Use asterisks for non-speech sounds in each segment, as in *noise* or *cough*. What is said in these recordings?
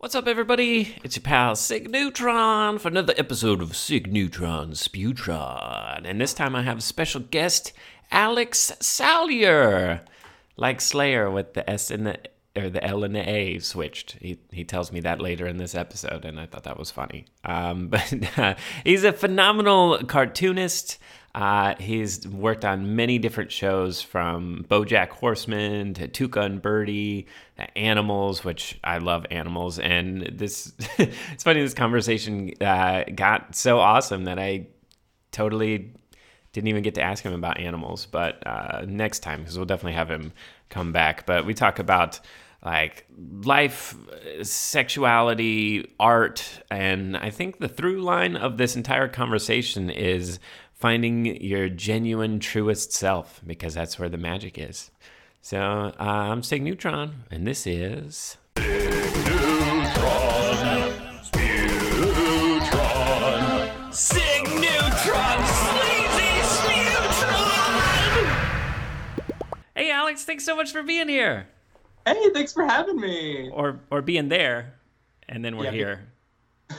What's up, everybody? It's your pal Sig Neutron for another episode of Sig Neutron Sputron. And this time I have a special guest, Alex Salyer. Like Slayer with the S and the or the L and the A switched. He he tells me that later in this episode, and I thought that was funny. Um, *laughs* but uh, he's a phenomenal cartoonist. Uh, he's worked on many different shows from BoJack Horseman to Tuca and Bertie, Animals, which I love Animals. And this, *laughs* it's funny, this conversation uh, got so awesome that I totally didn't even get to ask him about Animals. But uh, next time, because we'll definitely have him come back. But we talk about like life, sexuality, art, and I think the through line of this entire conversation is finding your genuine, truest self, because that's where the magic is. So uh, I'm Sig Neutron, and this is. Sig Neutron, sleazy Neutron! Hey, Alex! Thanks so much for being here, Hey, thanks for having me. or or being there, and then we're Yeah, here.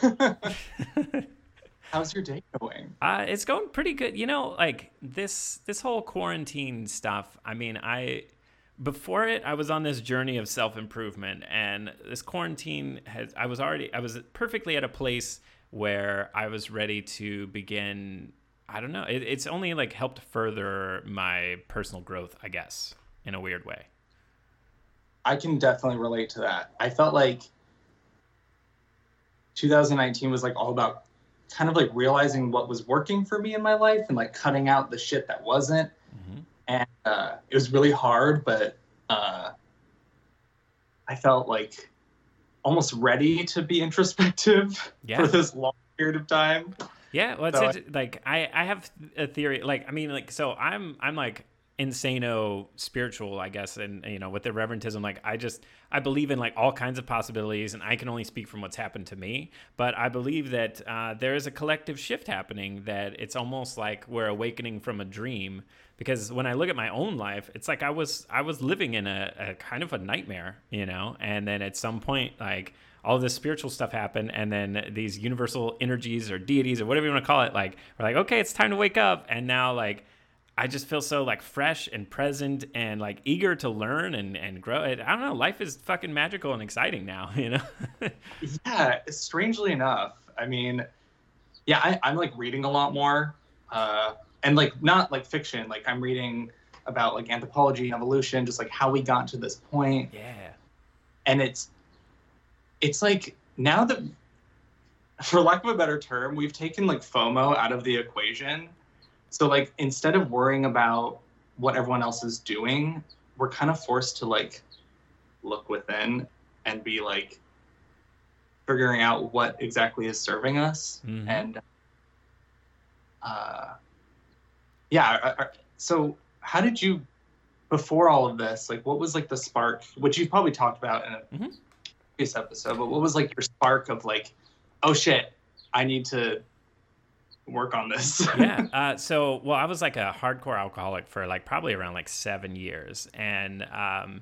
*laughs* How's your day going? Uh, it's going pretty good. You know, like this this whole quarantine stuff. I mean, I before it, I was on this journey of self improvement, and this quarantine has. I was already. I was perfectly at a place where I was ready to begin. I don't know. It, it's only like helped further my personal growth, I guess, in a weird way. I can definitely relate to that. I felt like 2019 was like all about kind of like realizing what was working for me in my life and like cutting out the shit that wasn't. Mhm. And uh, it was really hard, but uh, I felt like almost ready to be introspective *laughs* Yeah. for this long period of time. Yeah, well, it's So I- like I I have a theory. Like I mean, like so I'm I'm like insano spiritual, I guess, and you know with the reverentism, like I just I believe in like all kinds of possibilities, and I can only speak from what's happened to me. But I believe that uh, there is a collective shift happening. That it's almost like we're awakening from a dream. Because when I look at my own life, it's like I was I was living in a, a kind of a nightmare, you know. And then at some point, like all this spiritual stuff happened and then these universal energies or deities or whatever you want to call it like we're like okay it's time to wake up and now like i just feel so like fresh and present and like eager to learn and and grow i don't know life is fucking magical and exciting now *laughs* you know Yeah, strangely enough. I mean, yeah, I, I'm like reading a lot more, uh, and like not like fiction. Like I'm reading about like anthropology and evolution, just like how we got to this point. yeah And it's, it's like now that, for lack of a better term, we've taken like FOMO out of the equation. So like instead of worrying about what everyone else is doing, we're kind of forced to like look within and be like figuring out what exactly is serving us Mhm. and uh yeah so how did you before all of this like what was like the spark which you've probably talked about in a Mhm. previous episode but what was like your spark of like oh shit i need to work on this *laughs* yeah. Uh, so, well, I was like a hardcore alcoholic for like probably around like seven years, and um,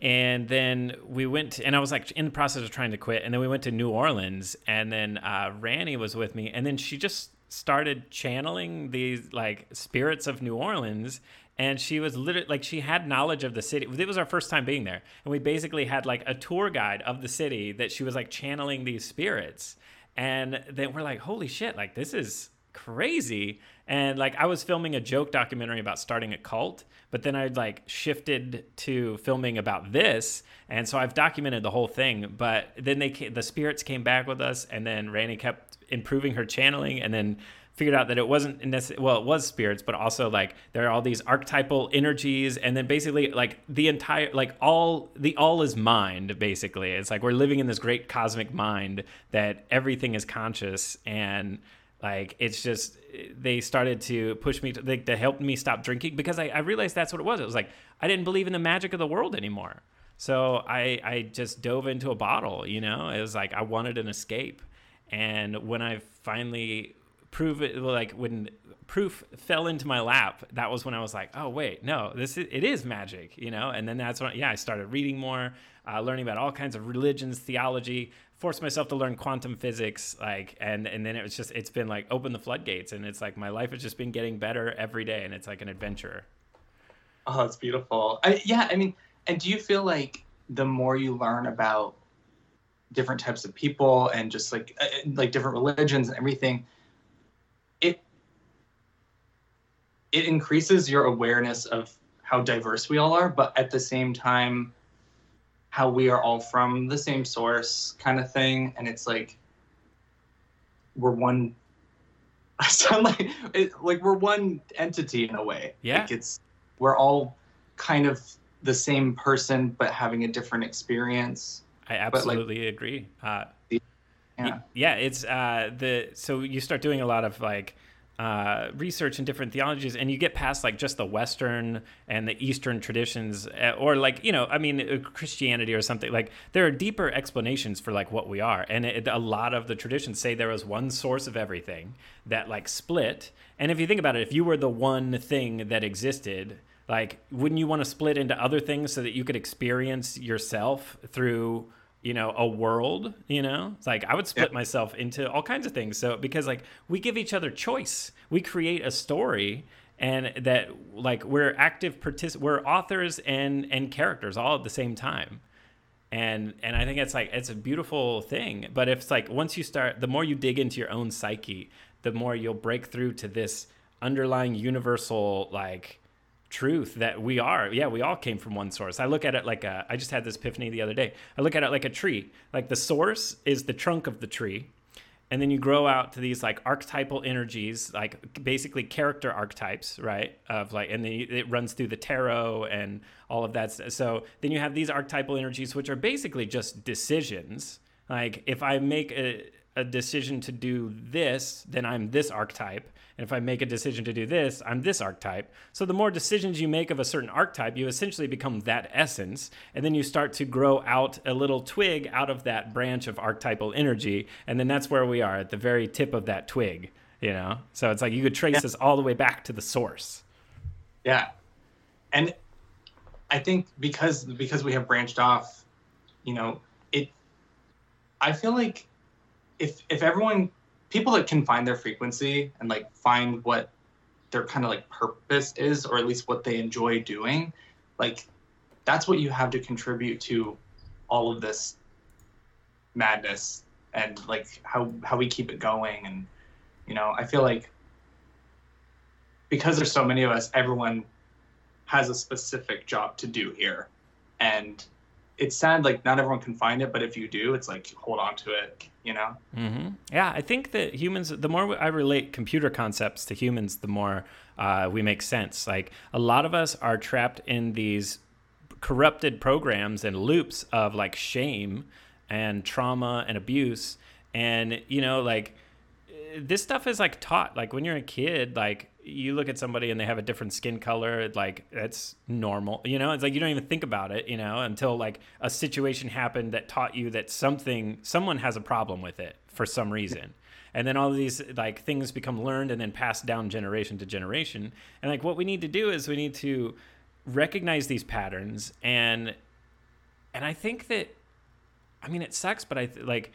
and then we went, and I was like in the process of trying to quit, and then we went to New Orleans, and then uh, Ranny was with me, and then she just started channeling these like spirits of New Orleans. And she was literally like she had knowledge of the city. It was our first time being there, and we basically had like a tour guide of the city that she was like channeling these spirits and then we're like holy shit like this is crazy. And like i was filming a joke documentary about starting a cult but then I'd like shifted to filming about this and so i've documented the whole thing but then they the spirits came back with us and then randy kept improving her channeling and then figured out that it wasn't necessarily well it was spirits but also like there are all these archetypal energies and then basically like the entire like all the all is mind basically. It's like we're living in this great cosmic mind that everything is conscious and like it's just they started to push me to helped me stop drinking because I, I realized that's what it was. It was like i didn't believe in the magic of the world anymore. So i i just dove into a bottle you know? It was like i wanted an escape. And when I finally prove it like when proof fell into my lap that was when i was like oh wait no this is, it is magic you know and then that's when yeah i started reading more uh, learning about all kinds of religions theology forced myself to learn quantum physics like and and then it was just it's been like open the floodgates and it's like my life has just been getting better every day and it's like an adventure Oh, it's beautiful. I, yeah, I mean, and do you feel like the more you learn about different types of people and just like uh, like different religions and everything, it it increases your awareness of how diverse we all are, but at the same time, how we are all from the same source, kind of thing. And it's like we're one. *laughs* I sound like it, like we're one entity in a way. Yeah. Like it's we're all kind of the same person but having a different experience. i like- absolutely agree uh, Yeah. yeah it's uh the so you start doing a lot of like uh, research in different theologies and you get past like just the western and the eastern traditions uh, or like you know i mean uh, christianity or something like there are deeper explanations for like what we are. And it, a lot of the traditions say there was one source of everything that like split. And if you think about it if you were the one thing that existed like wouldn't you want to split into other things so that you could experience yourself through you know a world you know? It's like i would split Yeah. myself into all kinds of things. So because like we give each other choice. We create a story and that like we're active partic- we're authors and and characters all at the same time. And and i think it's like it's a beautiful thing. But if it's like once you start the more you dig into your own psyche the more you'll break through to this underlying universal like truth that we are. Yeah we all came from one source. I look at it like a i just had this epiphany the other day. I look at it like a tree. Like the source is the trunk of the tree and then you grow out to these like archetypal energies like basically character archetypes right of like and then it runs through the tarot and all of that s- so then you have these archetypal energies which are basically just decisions. Like if i make a, a decision to do this then i'm this archetype. And if i make a decision to do this i'm this archetype. So the more decisions you make of a certain archetype you essentially become that essence. And then you start to grow out a little twig out of that branch of archetypal energy. And then that's where we are at the very tip of that twig you know? So it's like you could trace Yeah. this all the way back to the source. Yeah. And I think because because we have branched off, you know, it I feel like if if everyone people that can find their frequency and like find what their kind of like purpose is or at least what they enjoy doing, like that's what you have to contribute to all of this madness and like how how we keep it going and you know, I feel like because there's so many of us, everyone has a specific job to do here. And it's sad, like, not everyone can find it, but if you do, it's like, hold on to it, you know? hmm Yeah, I think that humans, the more I relate computer concepts to humans, the more uh, we make sense. Like a lot of us are trapped in these corrupted programs and loops of like shame and trauma and abuse. And, you know, like this stuff is like taught. Like when you're a kid, like you look at somebody and they have a different skin color, like that's normal. You know, it's like you don't even think about it, you know, until like a situation happened that taught you that something, someone has a problem with it for some reason. And then all these like things become learned and then passed down generation to generation. And like what we need to do is we need to recognize these patterns and and I think that I mean it sucks, but I like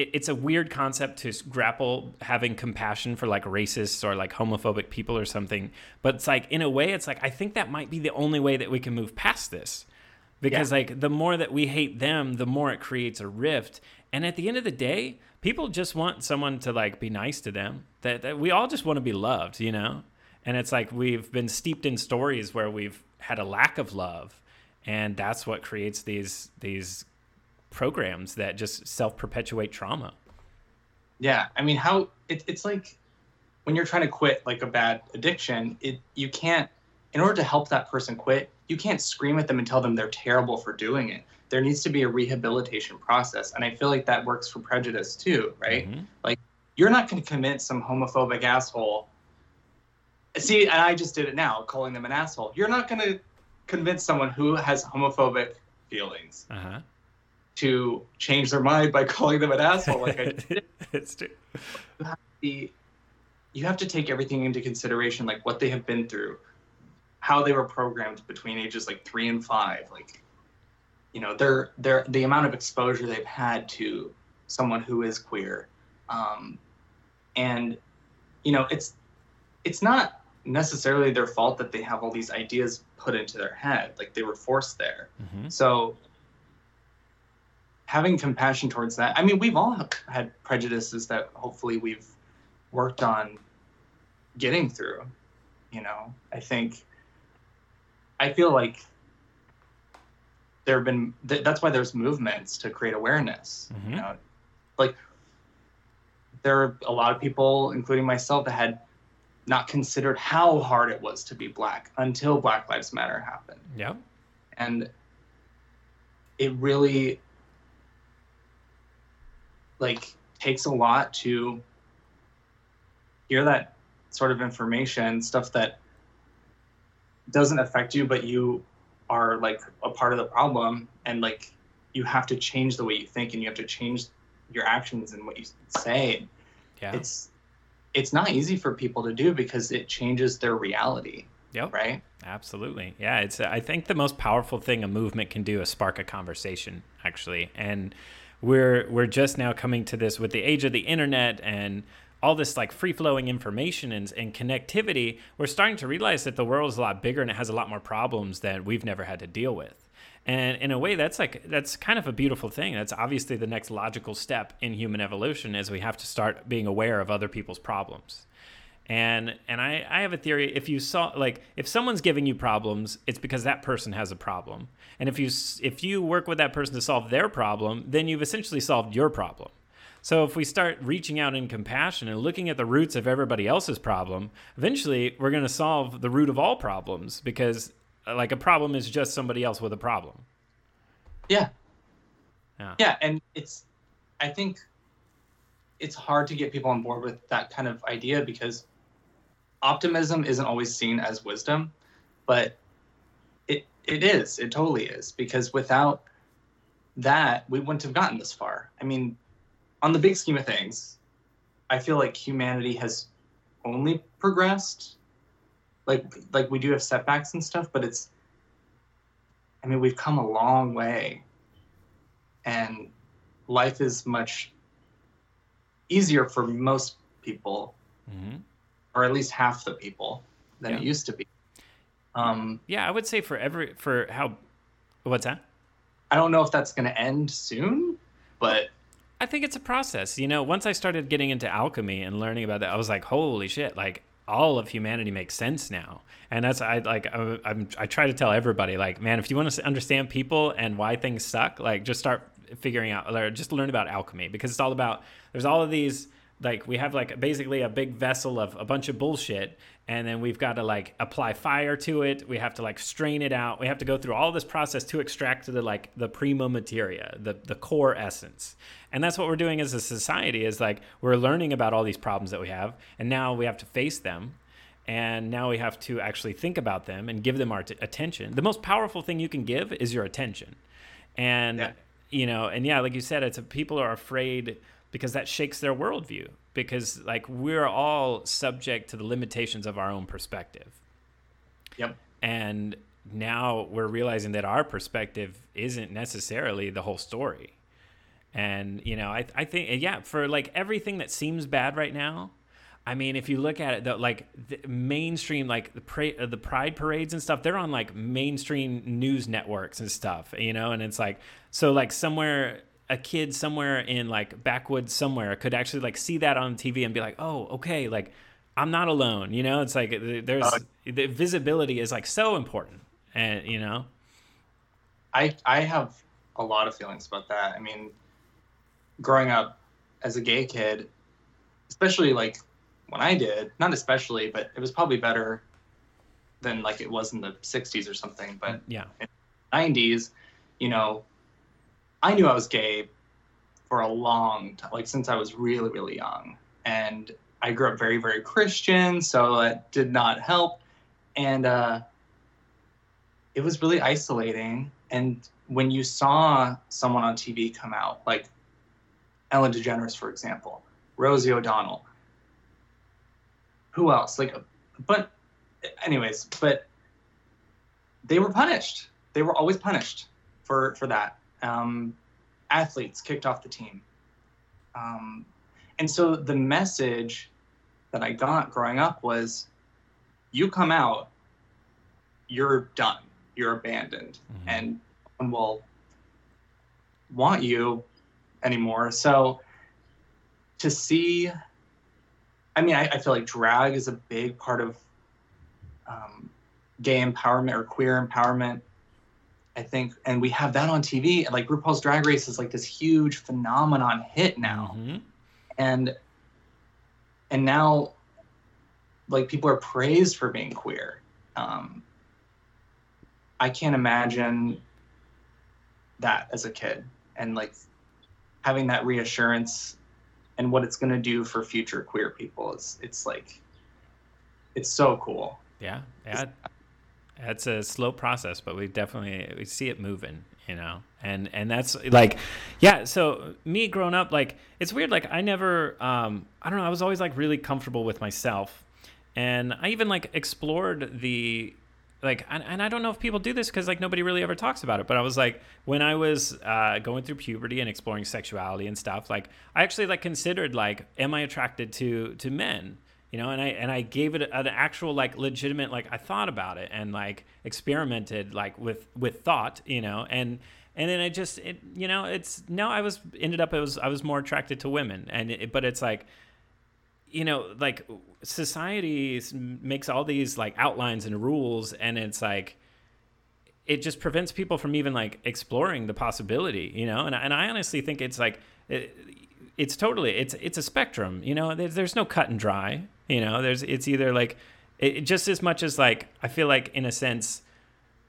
it, it's a weird concept to grapple having compassion for like racists or like homophobic people or something. But it's like in a way, it's like I think that might be the only way that we can move past this, because like the more that we hate them, the more it creates a rift. And at the end of the day, people just want someone to like be nice to them. That, that we all just want to be loved, you know. And it's like we've been steeped in stories where we've had a lack of love, and that's what creates these these programs that just self perpetuate trauma. Yeah. I mean, how it, it's like when you're trying to quit like a bad addiction, it you can't, in order to help that person quit, you can't scream at them and tell them they're terrible for doing it. There needs to be a rehabilitation process. And I feel like that works for prejudice too, right? Mhm. you're not going to convince some homophobic asshole. See, and I just did it now, calling them an asshole. You're not going to convince someone who has homophobic feelings Uh-huh. To change their mind by *laughs* calling them an asshole. Like I *laughs* did. it's true. be you have to take everything into consideration, like what they have been through, how they were programmed between ages like three and five, like you know, their their the amount of exposure they've had to someone who is queer, um, and you know, it's it's not necessarily their fault that they have all these ideas put into their head, like they were forced there. Mm-hmm. So having compassion towards that. I mean, we've all had prejudices that hopefully we've worked on getting through. You know, I think I feel like there have been th- that's why there's movements to create awareness. Mhm. You know, like there are a lot of people, including myself, that had not considered how hard it was to be black until Black Lives Matter happened Yeah. and it really like takes a lot to hear that sort of information stuff that doesn't affect you but you are like a part of the problem and like you have to change the way you think and you have to change your actions and what you say Yeah. it's it's not easy for people to do because it changes their reality yep. right Absolutely. Yeah, it's I think the most powerful thing a movement can do is spark a conversation actually. And we're we're just now coming to this with the age of the internet and all this like free flowing information and, and connectivity, we're starting to realize that the world is a lot bigger and it has a lot more problems that we've never had to deal with. And in a way, that's like that's kind of a beautiful thing. That's obviously the next logical step in human evolution, is we have to start being aware of other people's problems. And and I, I have a theory. If you saw like if someone's giving you problems, it's because that person has a problem. And if you if you work with that person to solve their problem, then you've essentially solved your problem. So if we start reaching out in compassion and looking at the roots of everybody else's problem, eventually we're going to solve the root of all problems because uh, like a problem is just somebody else with a problem. yeah Yeah. yeah and it's i think it's hard to get people on board with that kind of idea because optimism isn't always seen as wisdom but it it is. It totally is. Because without that we wouldn't have gotten this far. I mean on the big scheme of things i feel like humanity has only progressed. Like like we do have setbacks and stuff but it's i mean we've come a long way. And life is much easier for most people hmm or at least half the people than it used to be um, Yeah, I would say for every for how what's that? i don't know if that's going to end soon but I think it's a process. You know, once I started getting into alchemy and learning about that, I was like, holy shit! Like all of humanity makes sense now. And that's I like I, I'm I try to tell everybody like, man, if you want to understand people and why things suck, like just start figuring out or just learn about alchemy because it's all about there's all of these like we have like basically a big vessel of a bunch of bullshit and then we've got to like apply fire to it. We have to like strain it out. We have to go through all this process to extract the like the prima materia the the core essence. And that's what we're doing as a society is like we're learning about all these problems that we have and now we have to face them and now we have to actually think about them and give them our t- attention. The most powerful thing you can give is your attention. And Yeah. you know and yeah like you said it's a, people are afraid because that shakes their worldview because like we're all subject to the limitations of our own perspective. Yep. And now we're realizing that our perspective isn't necessarily the whole story. And you know i, I think yeah for like everything that seems bad right now i mean if you look at it the, like the mainstream like the, pra- uh, the pride parades and stuff they're on like mainstream news networks and stuff you know and it's like so like somewhere a kid somewhere in like backwoods somewhere could actually like see that on tv and be like oh okay like i'm not alone you know? It's like there's Uh, the visibility is like so important and you know? I I have a lot of feelings about that. I mean, growing up as a gay kid, especially like when I did, not especially, but it was probably better than like it was in the 60s or something, but yeah. 90s, you know, I knew I was gay for a long time, like since I was really, really young. And I grew up very, very Christian, so that did not help. And uh, it was really isolating. And when you saw someone on TV come out, like Ellen DeGeneres, for example, Rosie O'Donnell, who else? Like, but, anyways, but they were punished. They were always punished for for that. Um, athletes kicked off the team. Um, and so the message that I got growing up was, you come out, you're done, you're abandoned, Mhm. and no one will want you anymore. So to see, I mean, I, I feel like drag is a big part of um, gay empowerment or queer empowerment. I think, and we have that on TV. Like RuPaul's Drag Race is like this huge phenomenon hit now, Mhm. and and now, like people are praised for being queer. Um, I can't imagine that as a kid, and like having that reassurance and what it's going to do for future queer people is it's like it's so cool. Yeah, yeah. It's a slow process, but we definitely we see it moving, you know. And and that's like, yeah. So me growing up, like it's weird. Like I never, um, I don't know. I was always like really comfortable with myself, and I even like explored the like and, and i don't know if people do this because like nobody really ever talks about it but i was like when i was uh, going through puberty and exploring sexuality and stuff like i actually like considered like am i attracted to to men you know and i and i gave it an actual like legitimate like i thought about it and like experimented like with with thought you know and and then i just it you know it's no i was ended up it was i was more attracted to women. And it, but it's like you know like society makes all these like outlines and rules and it's like it just prevents people from even like exploring the possibility you know? And, and i honestly think it's like it, it's totally it's it's a spectrum you know? There's, there's no cut and dry you know there's it's either like it, just as much as like i feel like in a sense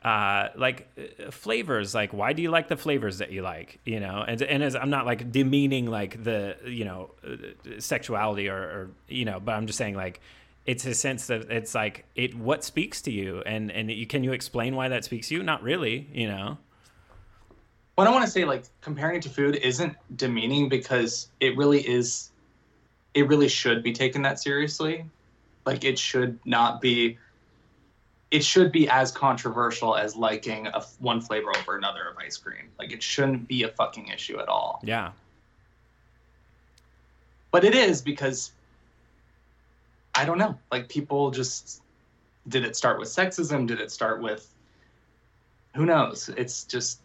uh, like uh, flavors like why do you like the flavors that you like you know and, and as i'm not like demeaning like the you know uh, sexuality or, or you know but i'm just saying like it's a sense that it's like it what speaks to you and and you can you explain why that speaks to you not really you know What I want to say, like comparing it to food, isn't demeaning because it really is. It really should be taken that seriously. Like it should not be. It should be as controversial as liking a one flavor over another of ice cream. Like it shouldn't be a fucking issue at all. yeah But it is because. I don't know. Like people just. Did it start with sexism? Did it start with. Who knows? It's just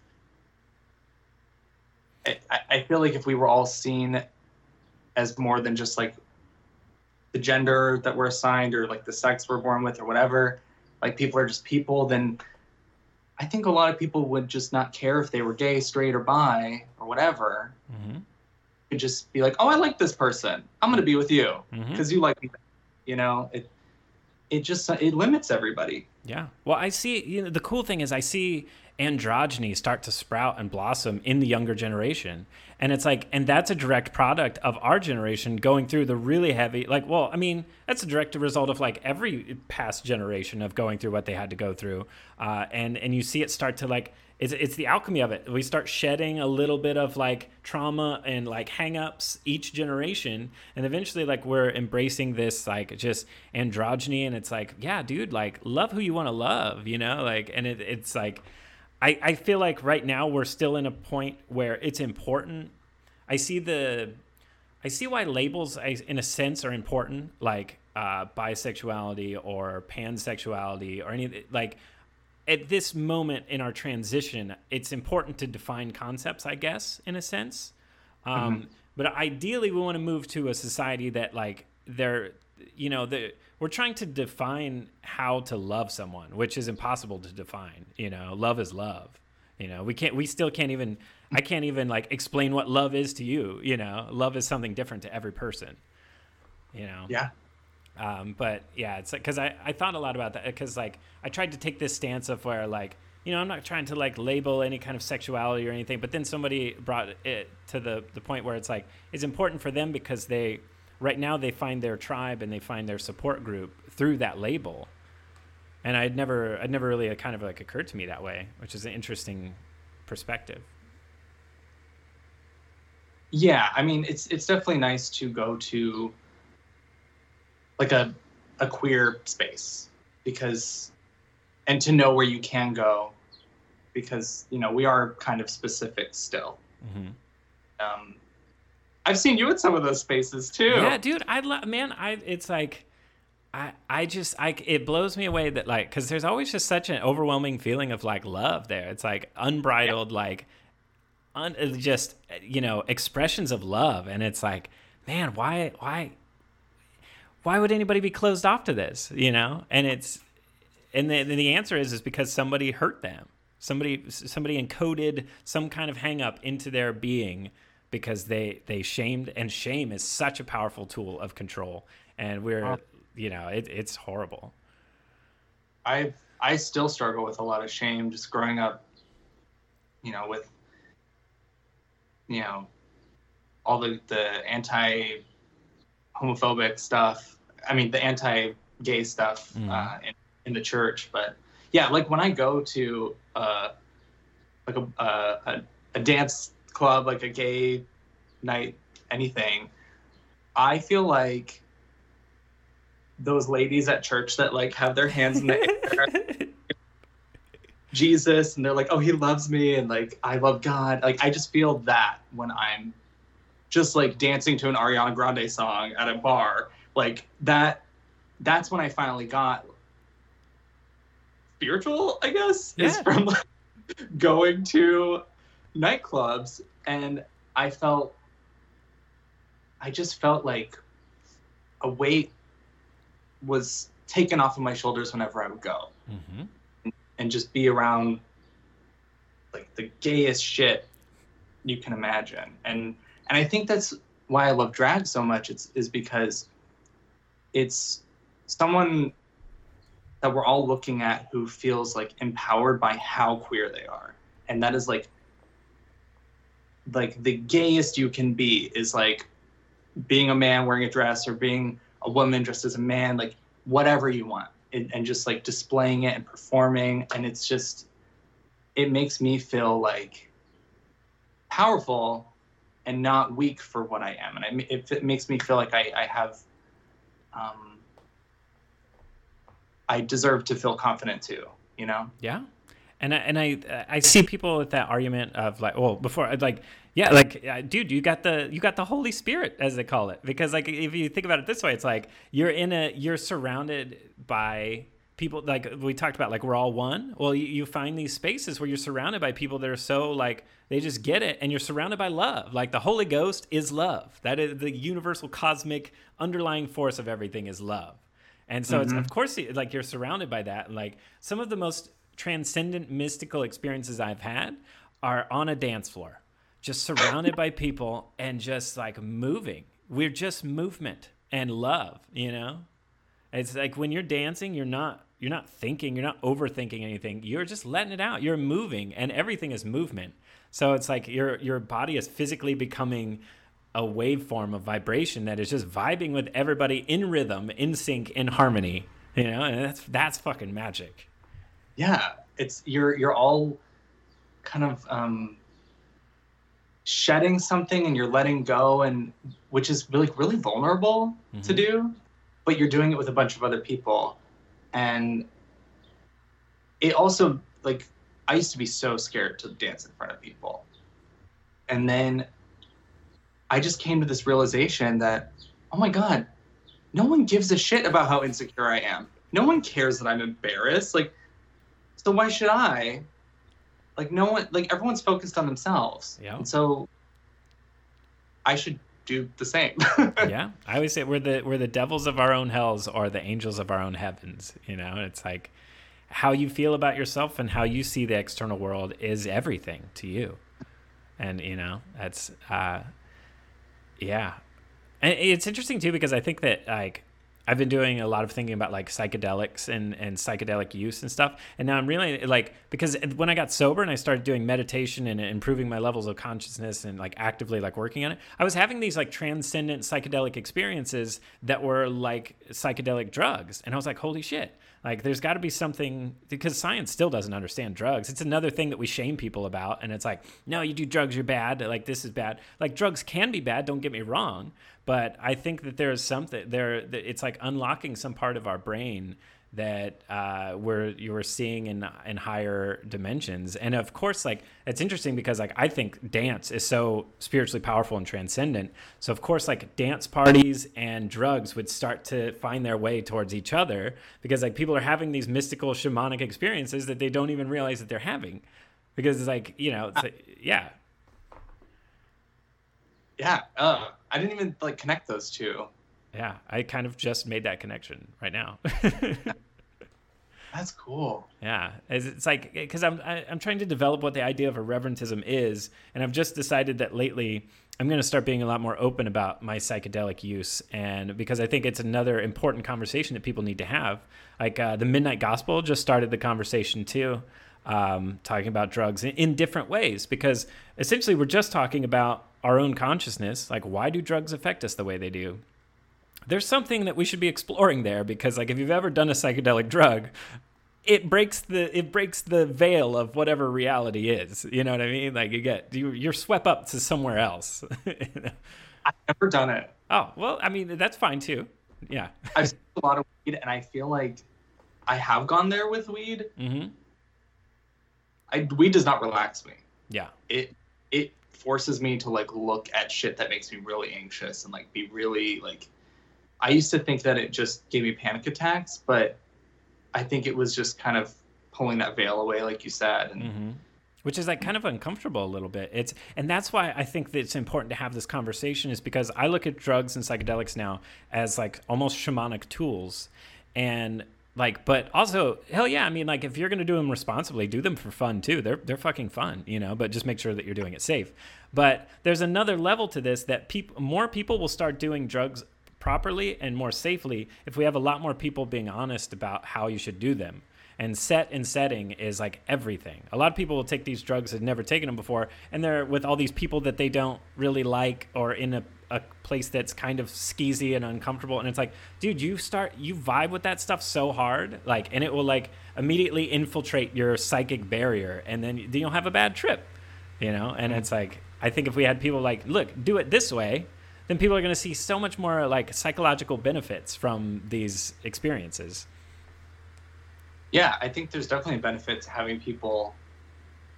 I, I feel like if we were all seen as more than just like the gender that we're assigned or like the sex we're born with or whatever, like people are just people, then I think a lot of people would just not care if they were gay, straight, or bi or whatever. hmm Could just be like, oh, I like this person. I'm gonna be with you because you like me. You know, it it just it limits everybody. Yeah. Well, I see. You know, the cool thing is I see androgyny start to sprout and blossom in the younger generation, and it's like, and that's a direct product of our generation going through the really heavy. Like, well, I mean, that's a direct result of like every past generation of going through what they had to go through, uh, and and you see it start to like. It's, it's the alchemy of it. We start shedding a little bit of like trauma and like hangups each generation, and eventually like we're embracing this like just androgyny, and it's like, yeah, dude, like love who you want to love, you know, like, and it, it's like, I I feel like right now we're still in a point where it's important. I see the, I see why labels, in a sense, are important, like uh, bisexuality or pansexuality or any like at this moment in our transition, it's important to define concepts, I guess, in a sense. Um, But ideally, we want to move to a society that, like, they're, you know, the we're trying to define how to love someone, which is impossible to define. You know, love is love. You know, we can't, we still can't even, I can't even like explain what love is to you. You know, love is something different to every person. You know. Yeah. Um, but yeah, it's like because I, I thought a lot about that because like I tried to take this stance of where like you know I'm not trying to like label any kind of sexuality or anything, but then somebody brought it to the the point where it's like it's important for them because they right now they find their tribe and they find their support group through that label, and I'd never I'd never really uh, kind of like occurred to me that way, which is an interesting perspective. Yeah, I mean, it's it's definitely nice to go to like a a queer space because and to know where you can go because you know we are kind of specific still Mhm. um i've seen you at some of those spaces too Yeah, dude, I love man. I it's like. I, I just I it blows me away that like because there's always just such an overwhelming feeling of like love there it's like unbridled like un, uh, just you know expressions of love and it's like man why why why would anybody be closed off to this you know and it's and the, the answer is is because somebody hurt them somebody somebody encoded some kind of hang up into their being because they they shamed and shame is such a powerful tool of control and we're you know it, it's horrible I I still struggle with a lot of shame just growing up, you know, with you know all the the anti homophobic stuff. I mean, the anti gay stuff Mhm. uh, in, in the church. But yeah, like when I go to uh, like a, a a a dance club, like a gay night, anything, I feel like those ladies at church that like have their hands in the air *laughs* Jesus and they're like, oh, he loves me and like I love God. Like I just feel that when I'm just like dancing to an Ariana Grande song at a bar, like that. That's when I finally got spiritual. I guess is from like, going to nightclubs, and I felt, I just felt like a weight was taken off of my shoulders whenever I would go hmm and just be around like the gayest shit you can imagine. And and I think that's why I love drag so much. It's is because it's someone that we're all looking at who feels like empowered by how queer they are. And that is like like the gayest you can be is like being a man wearing a dress or being a woman dressed as a man, like whatever you want and, and just like displaying it and performing and it's just it makes me feel like powerful and not weak for what i am and I, it, it makes me feel like i, I have um, i deserve to feel confident too you know? Yeah, and I, and I I see people with that argument of like, well, before like, yeah, like, uh, dude, you got the you got the Holy Spirit as they call it, because like if you think about it this way, it's like you're in a you're surrounded by people like we talked about like we're all one. Well you, you find these spaces where you're surrounded by people that are so like they just get it. And you're surrounded by love. Like the holy ghost is love. That is the universal cosmic underlying force of everything is love. And so it's of course like you're surrounded by that. Like some of the most transcendent mystical experiences I've had are on a dance floor, just surrounded by people and just like moving. We're just movement and love, you know? It's like when you're dancing, you're not you're not thinking, you're not overthinking anything. You're just letting it out. You're moving and everything is movement. So it's like your your body is physically becoming a waveform of vibration that is just vibing with everybody in rhythm, in sync, in harmony. You know, and that's that's fucking magic. Yeah it's you're you're all kind of um shedding something and you're letting go and which is really really vulnerable to Mhm. do but you're doing it with a bunch of other people. And it also like i used to be so scared to dance in front of people. And then i just came to this realization that oh my god no one gives a shit about how insecure i am. No one cares that i'm embarrassed. Like so why should I? Like no one, like everyone's focused on themselves. Yeah. And so I should do the same. *laughs* yeah, I always say we're the we're the devils of our own hells or the angels of our own heavens. You know, it's like how you feel about yourself and how you see the external world is everything to you. And you know, that's uh, yeah, and it's interesting too because I think that like I've been doing a lot of thinking about like psychedelics and, and psychedelic use and stuff. And now I'm really like, because when I got sober and I started doing meditation and improving my levels of consciousness and like actively like working on it, I was having these like transcendent psychedelic experiences that were like psychedelic drugs. And I was like, holy shit. Like there's got to be something because science still doesn't understand drugs. It's another thing that we shame people about. And it's like, no, you do drugs, you're bad. Like this is bad. Like drugs can be bad, don't get me wrong. But I think that there is something there. It's like unlocking some part of our brain that uh, where you were seeing in in higher dimensions. And of course, like it's interesting because like I think dance is so spiritually powerful and transcendent. So of course, like dance parties and drugs would start to find their way towards each other because like people are having these mystical shamanic experiences that they don't even realize that they're having because it's like you know it's like, yeah Yeah. Uh, I didn't even like connect those two. yeah I kind of just made that connection right now. *laughs* That's cool. Yeah, it's, it's like because I'm I, I'm trying to develop what the idea of irreverentism is, and I've just decided that lately I'm going to start being a lot more open about my psychedelic use, and because I think it's another important conversation that people need to have. Like uh, the Midnight Gospel just started the conversation too, um, talking about drugs in, in different ways, because essentially we're just talking about our own consciousness, like why do drugs affect us the way they do? there's something that we should be exploring there because like if you've ever done a psychedelic drug it breaks the it breaks the veil of whatever reality is you know what i mean like you get you, you're swept up to somewhere else *laughs* I've never done it. oh well i mean that's fine too yeah *laughs* I've smoked a lot of weed, and I feel like I have gone there with weed. hmm I weed does not relax me. yeah It it forces me to like look at shit that makes me really anxious and like be really like. I used to think that it just gave me panic attacks, but I think it was just kind of pulling that veil away, like you said. And hmm which is like kind of uncomfortable a little bit it's and that's why i think that it's important to have this conversation is because i look at drugs and psychedelics now as like almost shamanic tools and like but also hell yeah i mean like if you're going to do them responsibly do them for fun too. They're they're fucking fun you know but just make sure that you're doing it safe. But there's another level to this that people more people will start doing drugs properly and more safely if we have a lot more people being honest about how you should do them. And set and setting is like everything. A lot of people will take these drugs that never taken them before, and they're with all these people that they don't really like or in a, a place that's kind of skeezy and uncomfortable. And it's like, dude, you start, you vibe with that stuff so hard, like, and it will like immediately infiltrate your psychic barrier, and then, you'll have a bad trip, you know? And it's like, I think if we had people like, look, do it this way, then people are going to see so much more like psychological benefits from these experiences. yeah, I think there's definitely a benefit to having people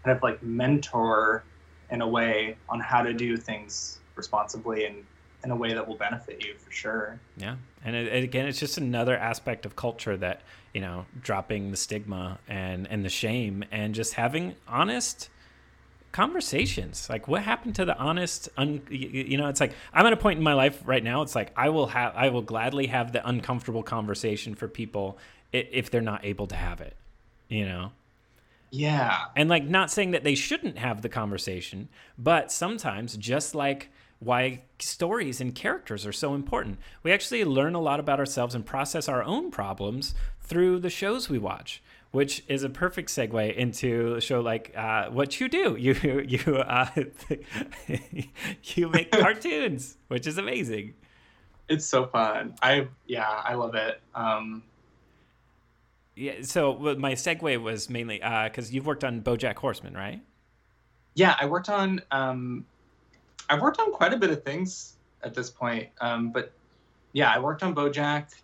kind of like mentor in a way on how to do things responsibly and in a way that will benefit you for sure. Yeah, and it, it- again, it's just another aspect of culture that you know, dropping the stigma and and the shame, and just having honest conversations. Like, what happened to the honest? Un, you know, it's like I'm at a point in my life right now. It's like I will have, I will gladly have the uncomfortable conversation for people if they're not able to have it. You know. Yeah. And like not saying that they shouldn't have the conversation, but sometimes just like why stories and characters are so important. We actually learn a lot about ourselves and process our own problems through the shows we watch, which is a perfect segue into a show like uh, what you do. *laughs* You you uh, *laughs* you make *laughs* cartoons, which is amazing. It's so fun. I yeah, I love it. Um Yeah. So my segue was mainly because you've worked on BoJack Horseman, right? yeah, I worked on um I've worked on quite a bit of things at this point. Um but yeah, I worked on BoJack.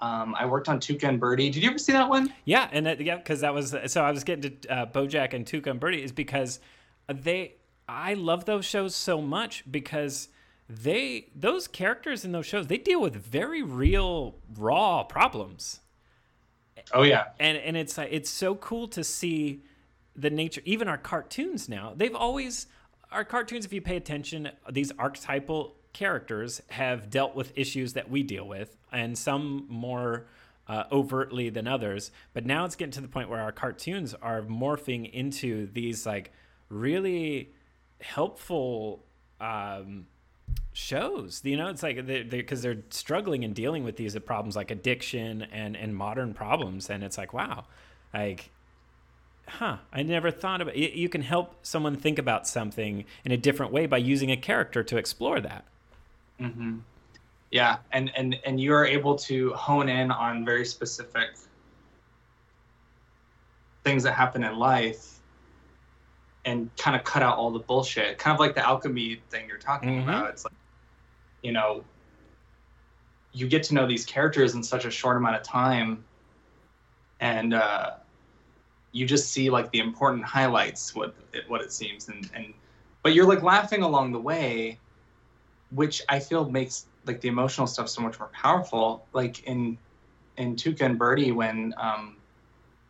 Um I worked on Tuca and Bertie. Did you ever see that one? Yeah, and that, yeah, because that was so I was getting to uh, BoJack and Tuca and Bertie is because they I love those shows so much because they those characters in those shows they deal with very real raw problems Oh yeah. and and it's it's so cool to see the nature even our cartoons now they've always our cartoons if you pay attention these archetypal characters have dealt with issues that we deal with and some more uh, overtly than others. But now it's getting to the point where our cartoons are morphing into these like really helpful um, shows. You know it's like they because they're, struggling and dealing with these problems like addiction and and modern problems and it's like wow like huh i never thought about it you can help someone think about something in a different way by using a character to explore that hmm Yeah, and and and you are able to hone in on very specific things that happen in life, and kind of cut out all the bullshit. Kind of like the alchemy thing you're talking Mhm. about. It's like you know, you get to know these characters in such a short amount of time, and uh, you just see like the important highlights, what it, what it seems, and and but you're like laughing along the way, which I feel makes like the emotional stuff so much more powerful. Like in in Tuca and Bertie when um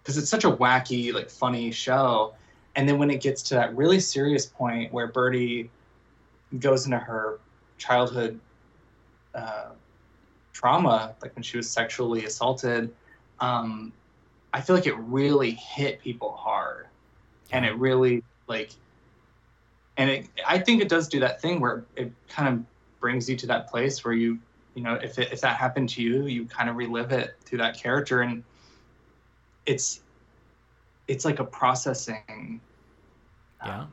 because it's such a wacky, like funny show. And then when it gets to that really serious point where Bertie goes into her childhood uh, trauma, like when she was sexually assaulted, um, I feel like it really hit people hard, and it really like, and it. I think it does do that thing where it kind of brings you to that place where you, you know, if it, if that happened to you, you kind of relive it through that character, and it's, it's like a processing. Yeah. um,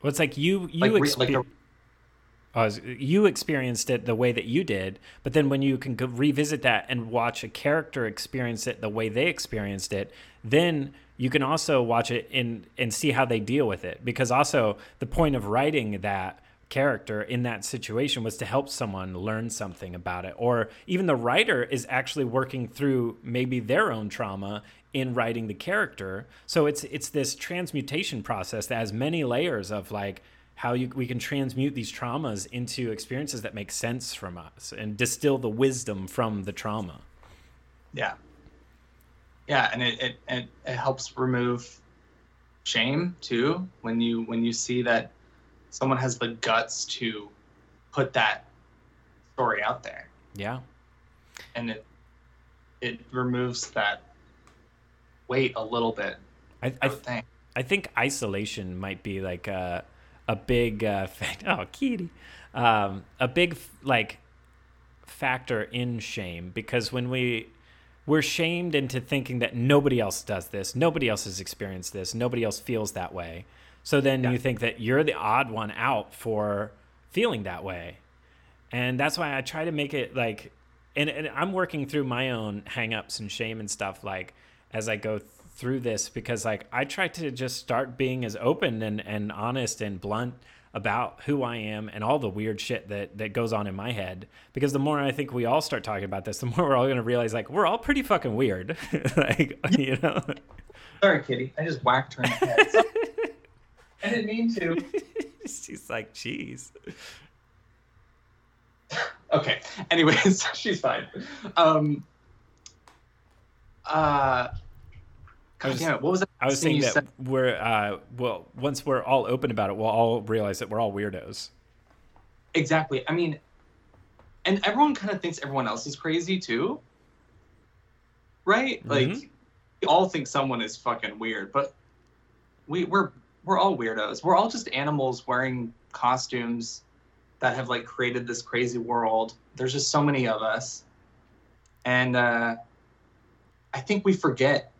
Well, it's like you you Like like a- Uh, was- you experienced it the way that you did, but then when you can revisit that and watch a character experience it the way they experienced it, then you can also watch it in and see how they deal with it. Because also the point of writing that character in that situation was to help someone learn something about it, or even the writer is actually working through maybe their own trauma in writing the character. So it's it's this transmutation process that has many layers of like how you, we can transmute these traumas into experiences that make sense from us and distill the wisdom from the trauma. yeah yeah and it, it, it, it helps remove shame too when you when you see that someone has the guts to put that story out there Yeah. and it it removes that weight a little bit I, i I, I think isolation might be like a, a big uh. *laughs* Oh, kitty. Um, a big like factor in shame because when we we're shamed into thinking that nobody else does this, nobody else has experienced this, nobody else feels that way. So then Yeah. you think that you're the odd one out for feeling that way. And that's why I try to make it like and, and I'm working through my own hangups and shame and stuff like as I go through this because like I try to just start being as open and, and honest and blunt about who I am and all the weird shit that that goes on in my head. Because the more I think we all start talking about this the *laughs* more we're all going to realize like we're all pretty fucking weird. *laughs* Like you know? Sorry kitty. I just whacked her in the head. *laughs* I didn't mean to. She's like jeez. Okay. Anyways she's fine. Um uh God damn it, what was that I was saying that said? we're uh well once we're all open about it we'll all realize that we're all weirdos Exactly. I mean, and everyone kind of thinks everyone else is crazy too, right? Like, Mhm. we all think someone is fucking weird, but we we're we're all weirdos. We're all just animals wearing costumes that have like created this crazy world. There's just so many of us, and uh, I think we forget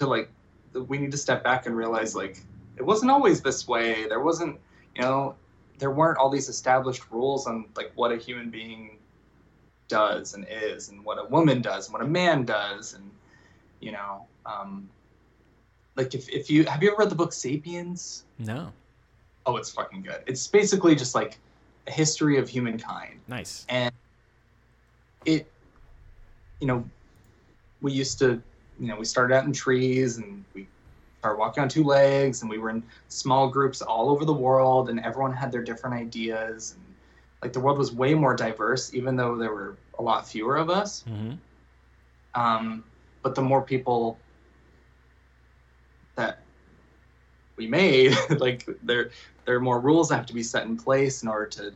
to like we need to step back and realize like it wasn't always this way. There wasn't, you know, there weren't all these established rules on like what a human being does and is and what a woman does and what a man does and you know um like if, if you have you ever read the book sapiens? No. Oh it's fucking good. It's basically just like a history of humankind. Nice. And it you know we used to you know we started out in trees and we started walking on two legs and we were in small groups all over the world and everyone had their different ideas. And like the world was way more diverse even though there were a lot fewer of us. Hmm um, but the more people that we made *laughs* like there there are more rules that have to be set in place in order to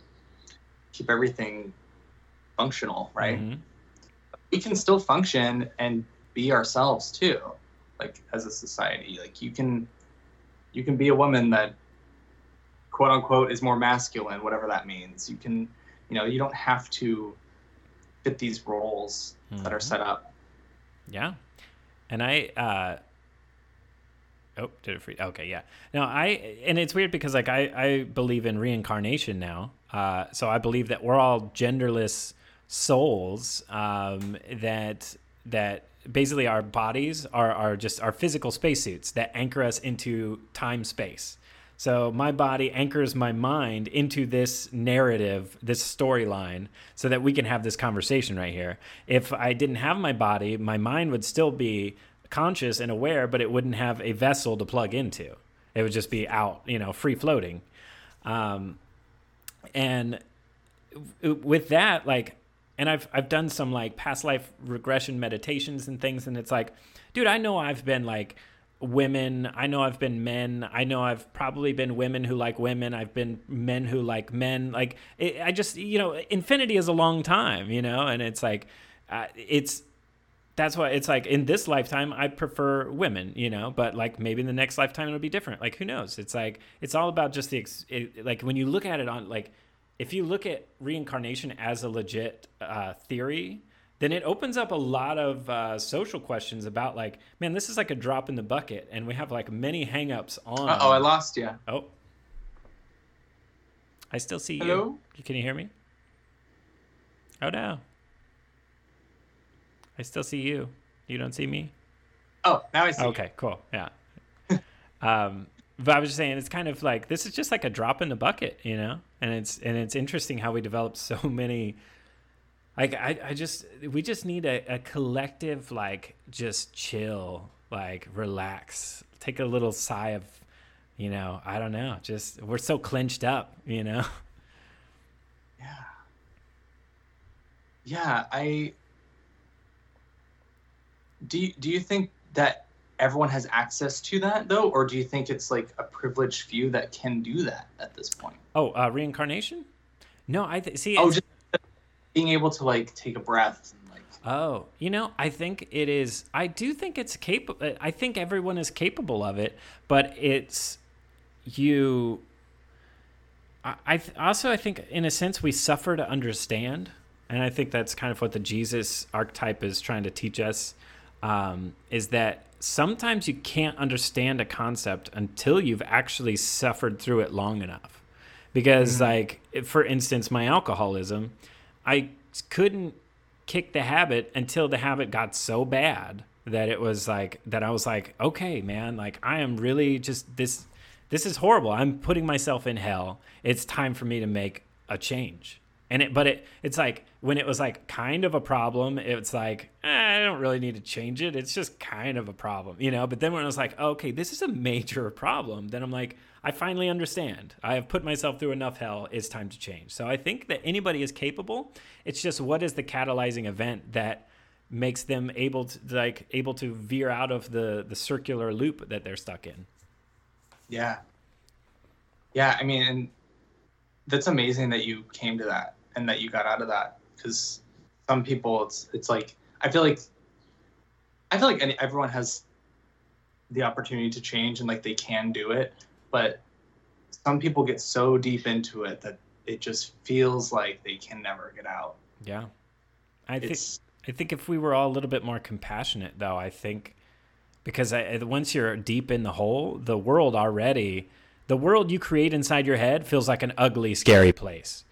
keep everything functional right? Mhm. we can still function and be ourselves too like as a society like you can you can be a woman that quote unquote is more masculine whatever that means you can you know you don't have to fit these roles that are Mhm. set up Yeah. And I uh Oh, did it free? Okay, yeah. Now I and it's weird because like I I believe in reincarnation now. Uh so I believe that we're all genderless souls um that that basically our bodies are are just our physical spacesuits that anchor us into time space. So my body anchors my mind into this narrative, this storyline, so that we can have this conversation right here. If I didn't have my body, my mind would still be conscious and aware, but it wouldn't have a vessel to plug into. It would just be out, you know, free floating. Um, and with that, like, and I've I've done some like past life regression meditations and things, and it's like, dude, I know I've been like women. I know I've been men. I know I've probably been women who like women. I've been men who like men. Like, it, I just, you know, infinity is a long time, you know, and it's like, uh, it's that's why it's like in this lifetime I prefer women, you know, but like maybe in the next lifetime it'll be different. Like who knows? It's like it's all about just the ex- it, like when you look at it on like if you look at reincarnation as a legit uh, theory, then it opens up a lot of uh, social questions about like, man, this is like a drop in the bucket, and we have like many hangups on. Oh, I lost you. Oh, I still see Hello? you. Can you hear me? Oh no. I still see you. You don't see me? Oh, now I see. you. Okay, cool. Yeah. *laughs* um, but I was just saying, it's kind of like this is just like a drop in the bucket, you know. And it's and it's interesting how we develop so *laughs* many. Like I, I just we just need a, a collective like just chill, like relax, take a little sigh of, you know, I don't know, just we're so clenched up, you know. *laughs* Yeah. Yeah, I do you, do you think that everyone has access to that though or do you think it's like a privileged few that can do that at this point? Oh, uh, reincarnation? No, I th- see. Oh, just being able to like take a breath and like Oh, you know, I think it is. I do think it's capable. I think everyone is capable of it, but it's you. I, I th- also I think in a sense we suffer to understand, and I think that's kind of what the Jesus archetype is trying to teach us. Um, is that sometimes you can't understand a concept until you've actually suffered through it long enough. Because, mm-hmm. like, if- for instance, my alcoholism, I couldn't kick the habit until the habit got so bad that it was like that I was like, okay, man, like I am really just this this is horrible. I'm putting myself in hell. It's time for me to make a change. And it but it it's like when it was like kind of a problem, it's like eh, I don't really need to change it. It's just kind of a problem, you know. But then when I was like, okay, this is a major problem, then I'm like, I finally understand. I have put myself through enough hell. It's time to change. So I think that anybody is capable. It's just what is the catalyzing event that makes them able to like able to veer out of the the circular loop that they're stuck in. Yeah. Yeah, I mean, and that's amazing that you came to that and that you got out of that because some people it's it's like I feel like I feel like any, everyone has the opportunity to change and like they can do it, but some people get so deep into it that it just feels like they can never get out. Yeah. I think I think if we were all a little bit more compassionate, though, I think because I, I- once you're deep in the hole, the world already, the world you create inside your head feels like an ugly, scary place.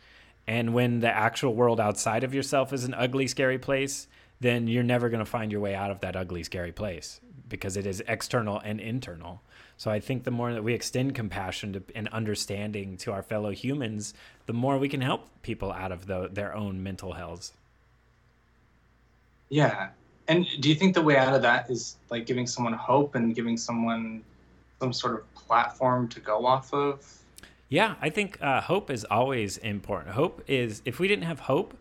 And when the actual world outside of yourself is an ugly, scary place, then you're never going to find your way out of that ugly, scary place because it is external and internal. So I think the more that we extend compassion to, and understanding to our fellow humans, the more we can help people out of the, their own mental hells. Yeah. And do you think the way out of that is like giving someone hope and giving someone some sort of platform to go off of? Yeah, I think uh, hope is always important. Hope is if we didn't have hope,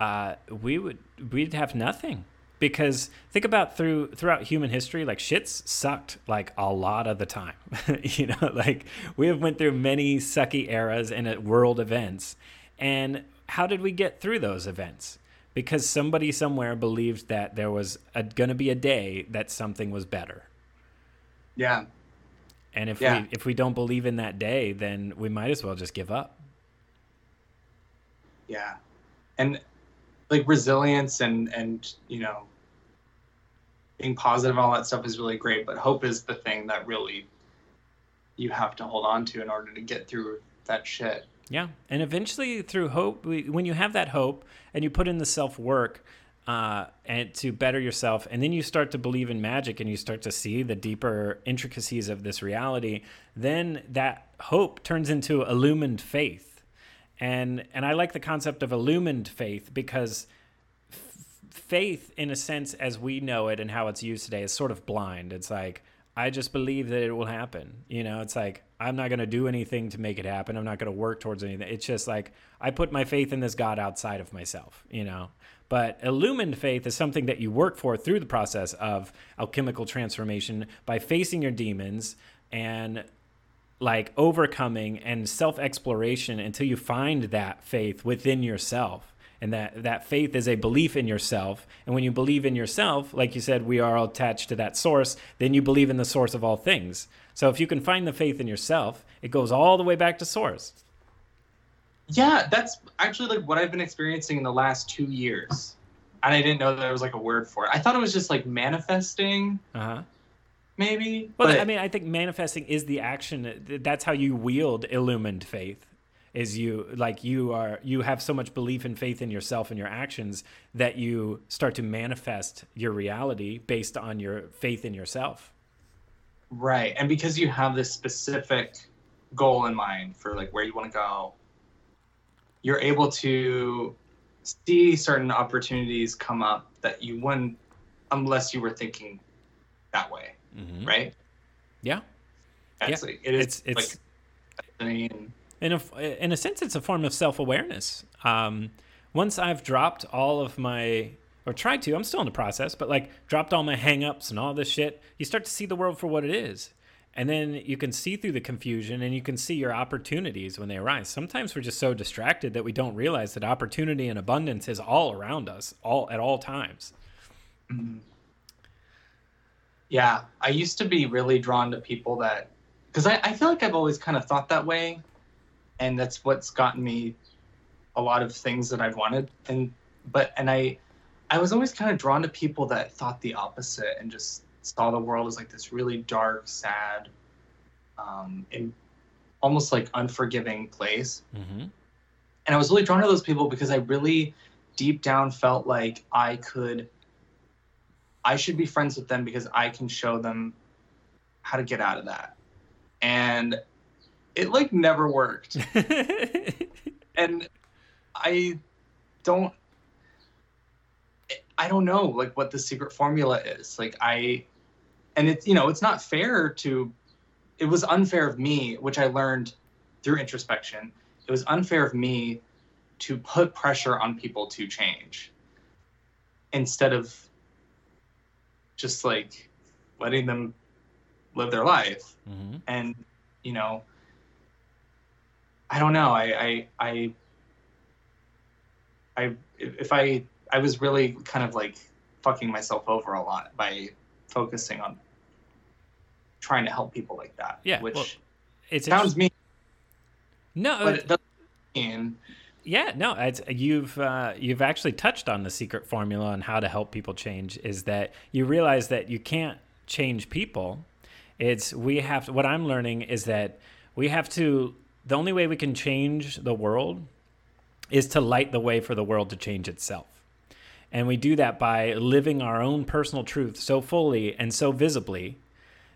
uh, we would we'd have nothing. Because think about through throughout human history, like shits sucked like a lot of the time. *laughs* you know, like we have went through many sucky eras and uh, world events, and how did we get through those events? Because somebody somewhere believed that there was going to be a day that something was better. Yeah. And if Yeah. we if we don't believe in that day, then we might as well just give up. Yeah. And like resilience and and you know being positive and all that stuff is really great, but hope is the thing that really you have to hold on to in order to get through that shit. Yeah, and eventually through hope, we, when you have that hope and you put in the self work, uh, and to better yourself. And then you start to believe in magic and you start to see the deeper intricacies of this reality. Then that hope turns into illumined faith. And, and I like the concept of illumined faith because faith, in a sense, as we know it and how it's used today, is sort of blind. It's like, I just believe that it will happen. You know, it's like, I'm not going to do anything to make it happen. I'm not going to work towards anything. It's just like, I put my faith in this God outside of myself, you know? But illumined faith is something that you work for through the process of alchemical transformation by facing your demons and like overcoming and self exploration until you find that faith within yourself. And that that faith is a belief in yourself. And when you believe in yourself like you said we are all attached to that source then you believe in the source of all things. So if you can find the faith in yourself it goes all the way back to source Yeah, that's actually like what I've been experiencing in the last two years. And I didn't know there was like a word for it. I thought it was just like manifesting, uh-huh maybe. well but i mean i think manifesting is the action that's how you wield illumined faith is you like you are you have so much belief and faith in yourself and your actions that you start to manifest your reality based on your faith in yourself right. And because you have this specific goal in mind for like where you want to go, you're able to see certain opportunities come up that you wouldn't unless you were thinking that way, mm-hmm. right? yeah That's Yeah. like, it is it's it's like destiny and in a in a sense it's a form of self-awareness um, once i've dropped all of my or tried to i'm still in the process but like dropped all my hang-ups and all this shit you start to see the world for what it is and then you can see through the confusion and you can see your opportunities when they arise sometimes we're just so distracted that we don't realize that opportunity and abundance is all around us all at all times mm-hmm. Yeah, I used to be really drawn to people that, because I, I feel like I've always kind of thought that way, and that's what's gotten me a lot of things that I've wanted. And but and I, I was always kind of drawn to people that thought the opposite and just saw the world as like this really dark, sad, um, and almost like unforgiving place. mm-hmm. And I was really drawn to those people because I really deep down felt like I could I should be friends with them because I can show them how to get out of that. And it like never worked. *laughs* and I don't I don't know like what the secret formula is. Like I and it's you know, it's not fair to it was unfair of me, which I learned through introspection. It was unfair of me to put pressure on people to change instead of just like letting them live their life mm-hmm. and you know i don't know i i i, I if i i was really kind of like fucking myself over a lot by focusing on trying to help people like that Yeah, which well, it's sounds mean no but it doesn't mean Yeah, no, it's, you've uh, you've actually touched on the secret formula on how to help people change. Is that you realize that you can't change people. It's we have to, what I'm learning is that we have to. The only way we can change the world is to light the way for the world to change itself. And we do that by living our own personal truth so fully and so visibly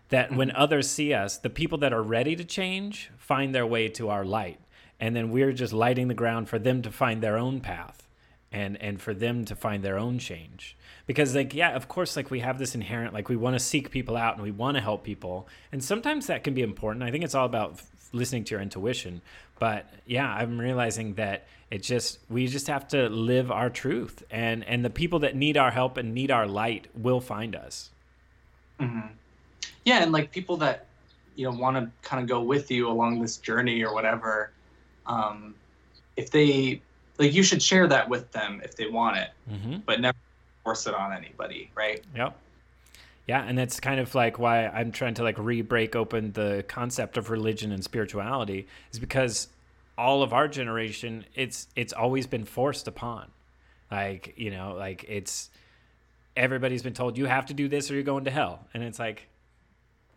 that when others see us, the people that are ready to change find their way to our light. And then we're just lighting the ground for them to find their own path and and for them to find their own change. Because like yeah, of course like we have this inherent like we want to seek people out and we want to help people. And sometimes that can be important. I think it's all about f- listening to your intuition. But yeah, I'm realizing that it just we just have to live our truth and and the people that need our help and need our light will find us. hmm Yeah, and like people that you know want to kind of go with you along this journey or whatever, um, if they like, you should share that with them if they want it, Mm-hmm. but never force it on anybody, right? Yep. Yeah, and that's kind of like why I'm trying to like re-break open the concept of religion and spirituality is because all of our generation it's it's always been forced upon. Like, you know, like it's everybody's been told you have to do this or you're going to hell. And it's like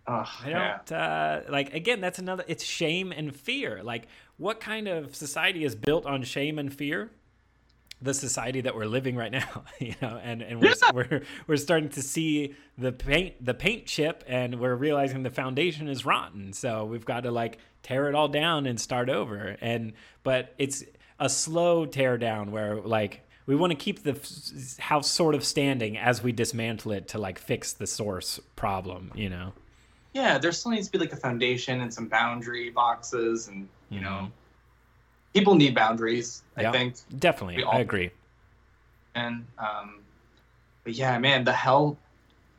Ugh, I don't uh, like again. That's another. It's shame and fear. Like, what kind of society is built on shame and fear? the society that we're living right now, *laughs* you know, and and we're, we're we're starting to see the paint the paint chip, and we're realizing the foundation is rotten. So we've got to like tear it all down and start over. And but it's a slow tear down where like we want to keep the f- house sort of standing as we dismantle it to like fix the source problem, you know. Yeah, there still needs to be like a foundation and some boundary boxes, and you know, Mhm. people need boundaries. I Yeah. think, Definitely, I agree. and um, but yeah, man, the hell.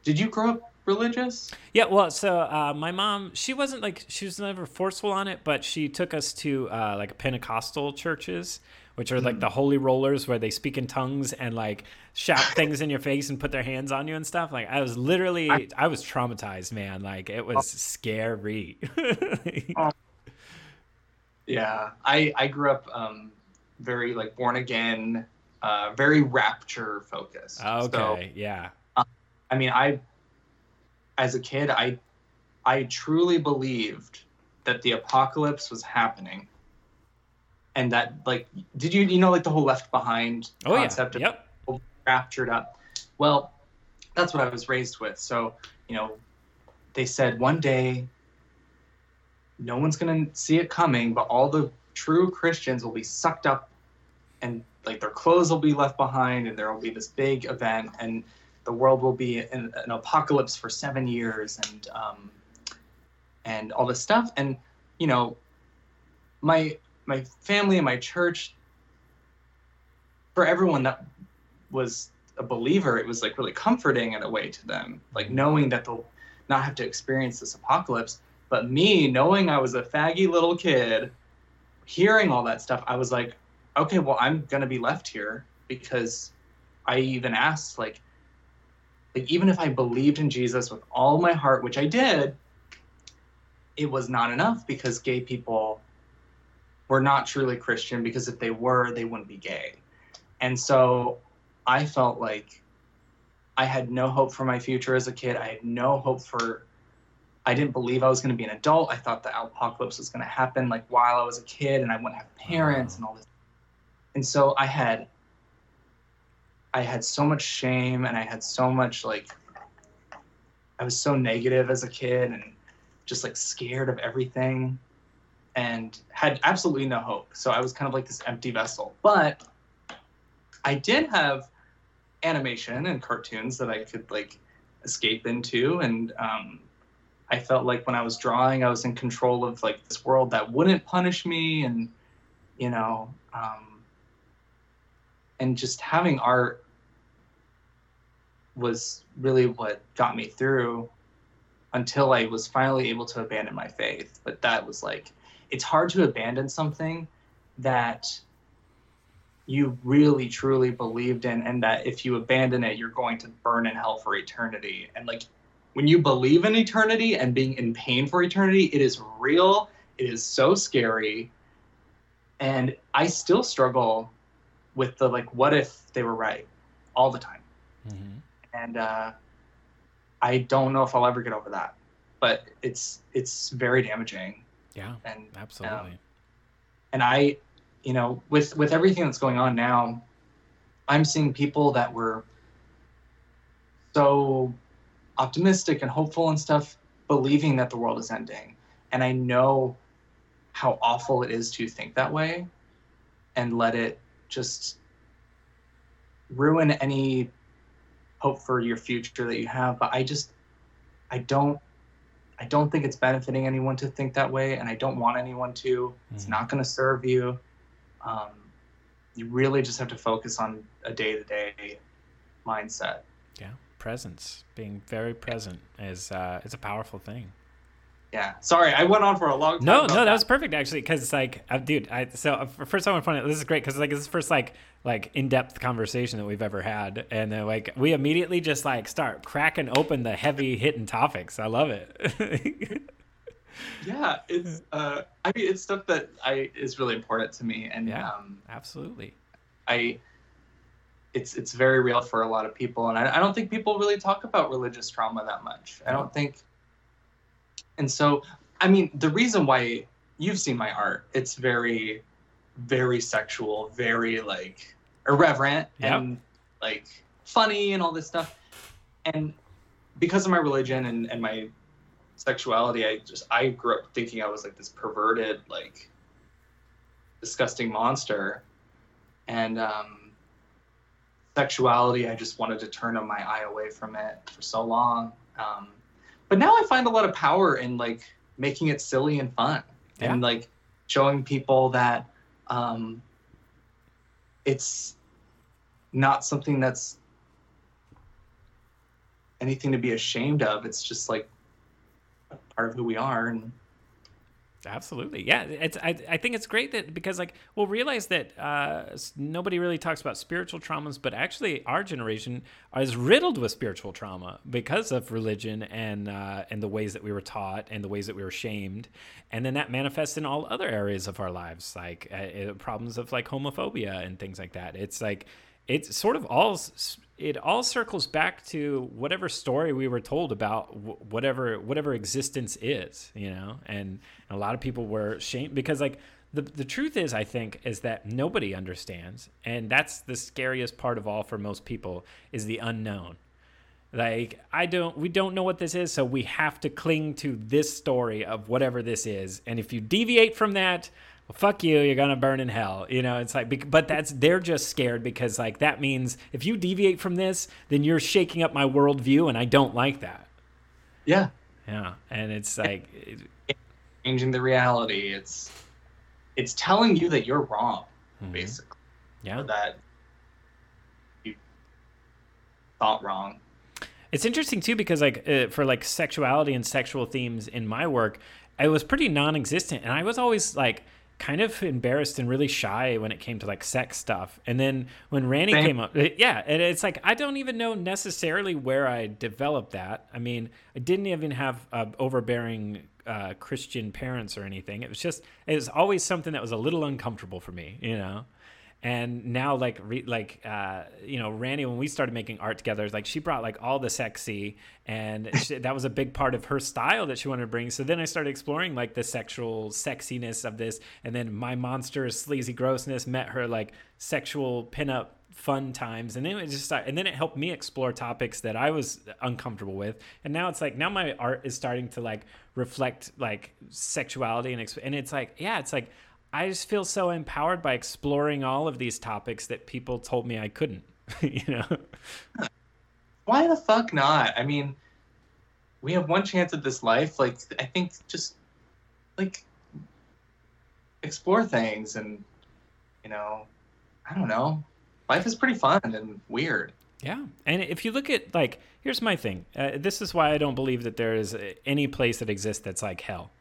Did you grow up religious? Yeah, well, so uh, my mom, she wasn't like she was never forceful on it, but she took us to uh, like Pentecostal churches, which are like the holy rollers where they speak in tongues and like shout *laughs* things in your face and put their hands on you and stuff. Like I was literally, I, I- was traumatized, man. Like it was scary. *laughs* Yeah, I I grew up um, very like born again, uh, very rapture focused. So, okay, yeah, I mean, I as a kid, I I truly believed that the apocalypse was happening, and that like, did you you know like the whole Left Behind oh concept yeah, of raptured up. Well, that's what I was raised with. So, you know, they said one day no one's going to see it coming, but all the true Christians will be sucked up and like their clothes will be left behind and there will be this big event and the world will be in an apocalypse for 7 years and um and all this stuff and you know my my family and my church for everyone that was a believer, it was like really comforting in a way to them, like knowing that they'll not have to experience this apocalypse. But me, knowing I was a faggy little kid, hearing all that stuff, I was like, okay, well, I'm gonna be left here because I even asked, like, like even if I believed in Jesus with all my heart, which I did, it was not enough because gay people were not truly Christian because if they were, they wouldn't be gay. And so I felt like I had no hope for my future as a kid. I had no hope for I didn't believe I was going to be an adult. I thought the apocalypse was going to happen like while I was a kid and I wouldn't have parents and all this. And so I had I had so much shame and I had so much like I was so negative as a kid and just like scared of everything and had absolutely no hope. So I was kind of like this empty vessel. But I did have animation and cartoons that I could like escape into and um, I felt like when I was drawing I was in control of like this world that wouldn't punish me and you know um, and just having art was really what got me through until I was finally able to abandon my faith but that was like it's hard to abandon something that you really truly believed in and that if you abandon it you're going to burn in hell for eternity. And like when you believe in eternity and being in pain for eternity it is real it is so scary. And i still struggle with the like what if they were right all the time. Mhm. and uh, i don't know if i'll ever get over that but it's it's very damaging yeah, and um, absolutely. and I, you know, with with everything that's going on now, I'm seeing people that were so optimistic and hopeful and stuff, believing that the world is ending. And I know how awful it is to think that way and let it just ruin any hope for your future that you have. But I just I don't I don't think it's benefiting anyone to think that way, and I don't want anyone to. It's Mhm. not going to serve you. Um, you really just have to focus on a day to day mindset. Yeah, presence, being very present is uh, is a powerful thing. Yeah. Sorry, I went on for a long time. No, no, that was perfect actually, because like, uh, dude, I so uh, first I want to point out this is great because like this is the first like like in depth conversation that we've ever had, and then like we immediately just like start cracking open the heavy hitting topics. I love it. *laughs* Yeah, it's. Uh, I mean, it's stuff that I is really important to me, and Yeah. um, Absolutely. I. It's it's very real for a lot of people, and I, I don't think people really talk about religious trauma that much. I don't think. And so, I mean, the reason why you've seen my art, it's very, very sexual, very like irreverent Yep. and like funny and all this stuff. And because of my religion and, and my sexuality, I just I grew up thinking I was like this perverted, like disgusting monster. And um sexuality, I just wanted to turn my eye away from it for so long. Um but now I find a lot of power in like making it silly and fun and like showing people that um it's not something that's anything to be ashamed of. It's just like part of who we are. And Absolutely, yeah. It's I, I think it's great that because like we'll realize that uh, nobody really talks about spiritual traumas, but actually our generation is riddled with spiritual trauma because of religion and uh, and the ways that we were taught and the ways that we were shamed, and then that manifests in all other areas of our lives, like uh, problems of like homophobia and things like that. It's like it's sort of all it all circles back to whatever story we were told about whatever whatever existence is you know? And a lot of people were shamed because like the, the truth is i think is that nobody understands and that's the scariest part of all for most people is the unknown. Like i don't we don't know what this is so we have to cling to this story of whatever this is and if you deviate from that well, fuck you you're gonna burn in hell you know it's like but that's they're just scared because like that means if you deviate from this then you're shaking up my worldview and i don't like that yeah, yeah and it's like it- changing the reality. It's it's telling you that you're wrong, Mhm. basically, yeah that you thought wrong. It's interesting too because like uh, for like sexuality and sexual themes in my work, it was pretty non-existent, and I was always like kind of embarrassed and really shy when it came to like sex stuff. And then when Randy Same. came up, uh, yeah, and it's like I don't even know necessarily where I developed that. I mean, I didn't even have uh, overbearing uh, Christian parents or anything. It was just it was always something that was a little uncomfortable for me, you know and now like re- like uh you know randy when we started making art together like she brought like all the sexy and *laughs* she, that was a big part of her style that she wanted to bring. So then i started exploring like the sexual sexiness of this and then my monstrous sleazy grossness met her like sexual pinup fun times. And then it just started, and then it helped me explore topics that i was uncomfortable with. And now it's like now my art is starting to like reflect like sexuality and exp- and it's like yeah it's like I just feel so empowered by exploring all of these topics that people told me I couldn't. *laughs* you know? Why the fuck not? I mean, we have one chance at this life. Like, I think just like explore things and you know, I don't know. Life is pretty fun and weird. Yeah. And if you look at like, here's my thing. Uh, this is why I don't believe that there is any place that exists that's like hell.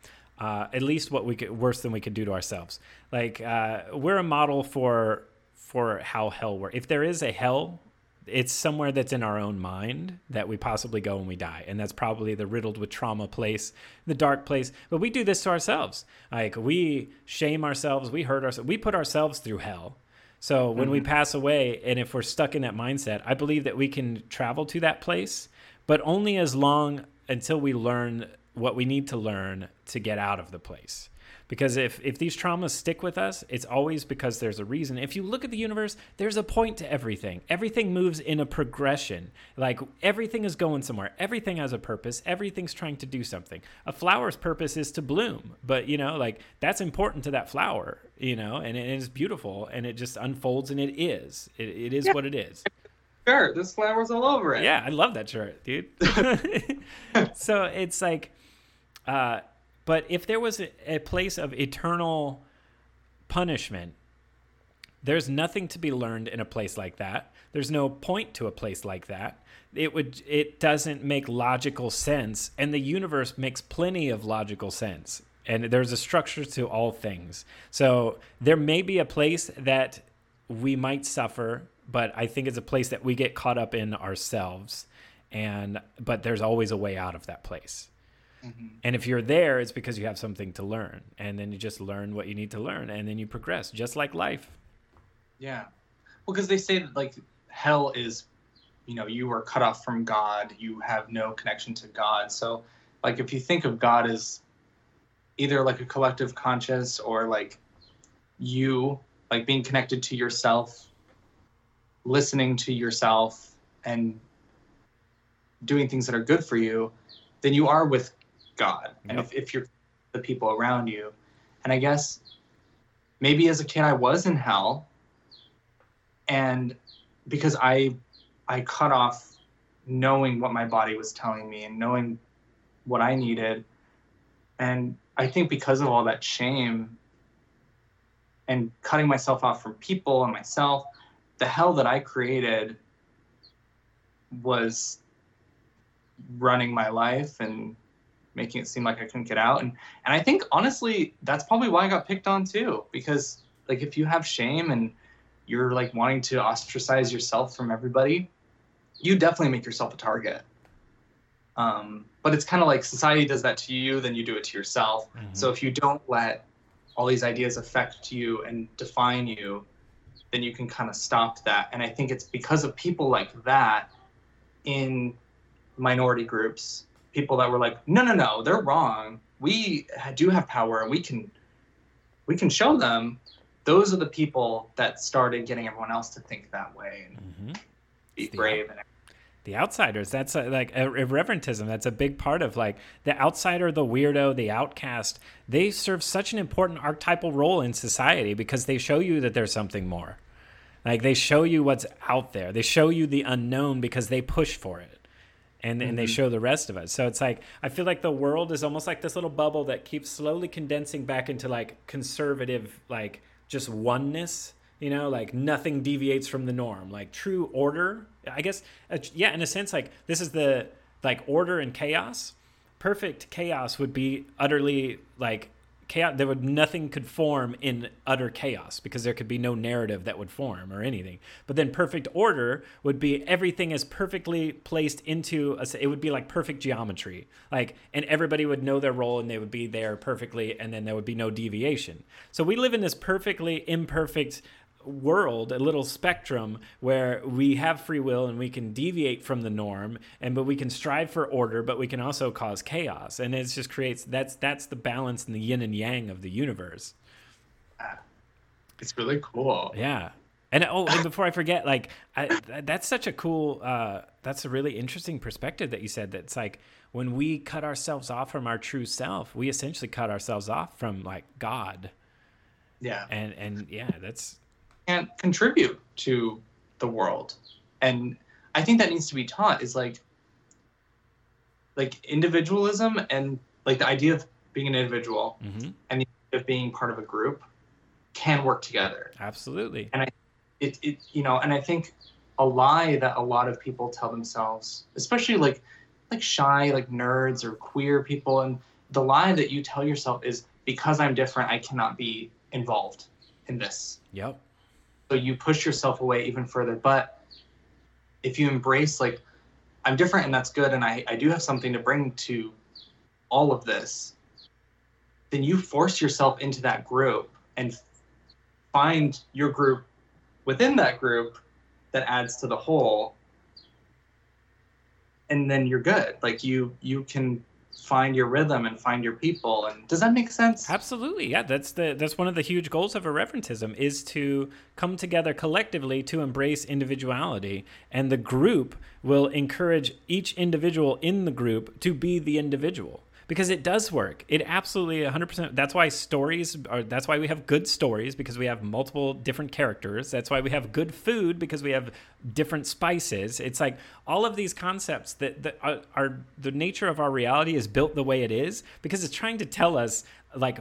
Uh, at least what we could worse than we could do to ourselves. Like uh, we're a model for for how hell works. If there is a hell, it's somewhere that's in our own mind that we possibly go when we die, and that's probably the riddled with trauma place, the dark place. But we do this to ourselves. Like we shame ourselves, we hurt ourselves, we put ourselves through hell. So when we pass away, and if we're stuck in that mindset, I believe that we can travel to that place, but only as long until we learn what we need to learn to get out of the place. Because if, if these traumas stick with us, it's always because there's a reason. If you look at the universe, there's a point to everything. Everything moves in a progression. Like everything is going somewhere. Everything has a purpose. Everything's trying to do something. A flower's purpose is to bloom. But, you know, like that's important to that flower, you know, and it is beautiful and it just unfolds and it is. It, it is Yeah. what it is. Sure, there's flowers all over it. Yeah, I love that shirt, dude. *laughs* *laughs* so it's like, uh, but if there was a, a place of eternal punishment, there's nothing to be learned in a place like that. There's no point to a place like that. It would it doesn't make logical sense, and the universe makes plenty of logical sense. And there's a structure to all things. So there may be a place that we might suffer, but I think it's a place that we get caught up in ourselves. And but there's always a way out of that place. Mm-hmm. And if you're there, it's because you have something to learn. And then you just learn what you need to learn and then you progress, just like life. Yeah. Well, because they say that like hell is, you know, you are cut off from God. You have no connection to God. So, like, if you think of God as either like a collective conscious or like you, like being connected to yourself, listening to yourself and doing things that are good for you, then you are with God. And Yep. if, if you're the people around you. And I guess maybe as a kid I was in hell and because I I cut off knowing what my body was telling me and knowing what I needed. And I think because of all that shame and cutting myself off from people and myself, the hell that I created was running my life and making it seem like I couldn't get out. And and I think honestly, that's probably why I got picked on too. Because like if you have shame and you're like wanting to ostracize yourself from everybody, you definitely make yourself a target. Um, but it's kind of like society does that to you, then you do it to yourself. So if you don't let all these ideas affect you and define you, then you can kind of stop that. And I think it's because of people like that in minority groups, people that were like, no, no, no, they're wrong. We do have power, and we can we can show them. Those are the people that started getting everyone else to think that way and Mhm. be the- brave. And the outsiders that's a, like irreverentism that's a big part of like the outsider the weirdo the outcast they serve such an important archetypal role in society because they show you that there's something more like they show you what's out there they show you the unknown because they push for it and, and they show the rest of us. So it's like i feel like the world is almost like this little bubble that keeps slowly condensing back into like conservative like just oneness you know? Like nothing deviates from the norm. Like true order i guess uh, yeah in a sense like this is the like order and chaos. Perfect chaos would be utterly like chaos there would nothing could form in utter chaos because there could be no narrative that would form or anything. But then perfect order would be everything is perfectly placed into a, it would be like perfect geometry. Like and everybody would know their role and they would be there perfectly and then there would be no deviation. So we live in this perfectly imperfect world a little spectrum where we have free will and we can deviate from the norm and but we can strive for order but we can also cause chaos and it just creates that's that's the balance and the yin and yang of the universe it's really cool. yeah and oh and before i forget like I, that's such a cool uh that's a really interesting perspective that you said that's like when we cut ourselves off from our true self we essentially cut ourselves off from like god Yeah. and and yeah that's can't contribute to the world. And i think that needs to be taught is like like individualism and like the idea of being an individual mhm, and the idea of being part of a group can work together. Absolutely. And I it, it you know and i think a lie that a lot of people tell themselves especially like like shy like nerds or queer people and the lie that you tell yourself is because i'm different i cannot be involved in this. Yep so you push yourself away even further. But if you embrace like i'm different and that's good and i, I do have something to bring to all of this then you force yourself into that group and find your group within that group that adds to the whole. And then you're good. Like you you can find your rhythm and find your people. And does that make sense? Absolutely, yeah. That's the that's one of the huge goals of irreverentism is to come together collectively to embrace individuality, and the group will encourage each individual in the group to be the individual because it does work. It absolutely 100%. That's why stories are. That's why we have good stories because we have multiple different characters. That's why we have good food because we have different spices. It's like all of these concepts that, that are, are the nature of our reality is built the way it is because it's trying to tell us like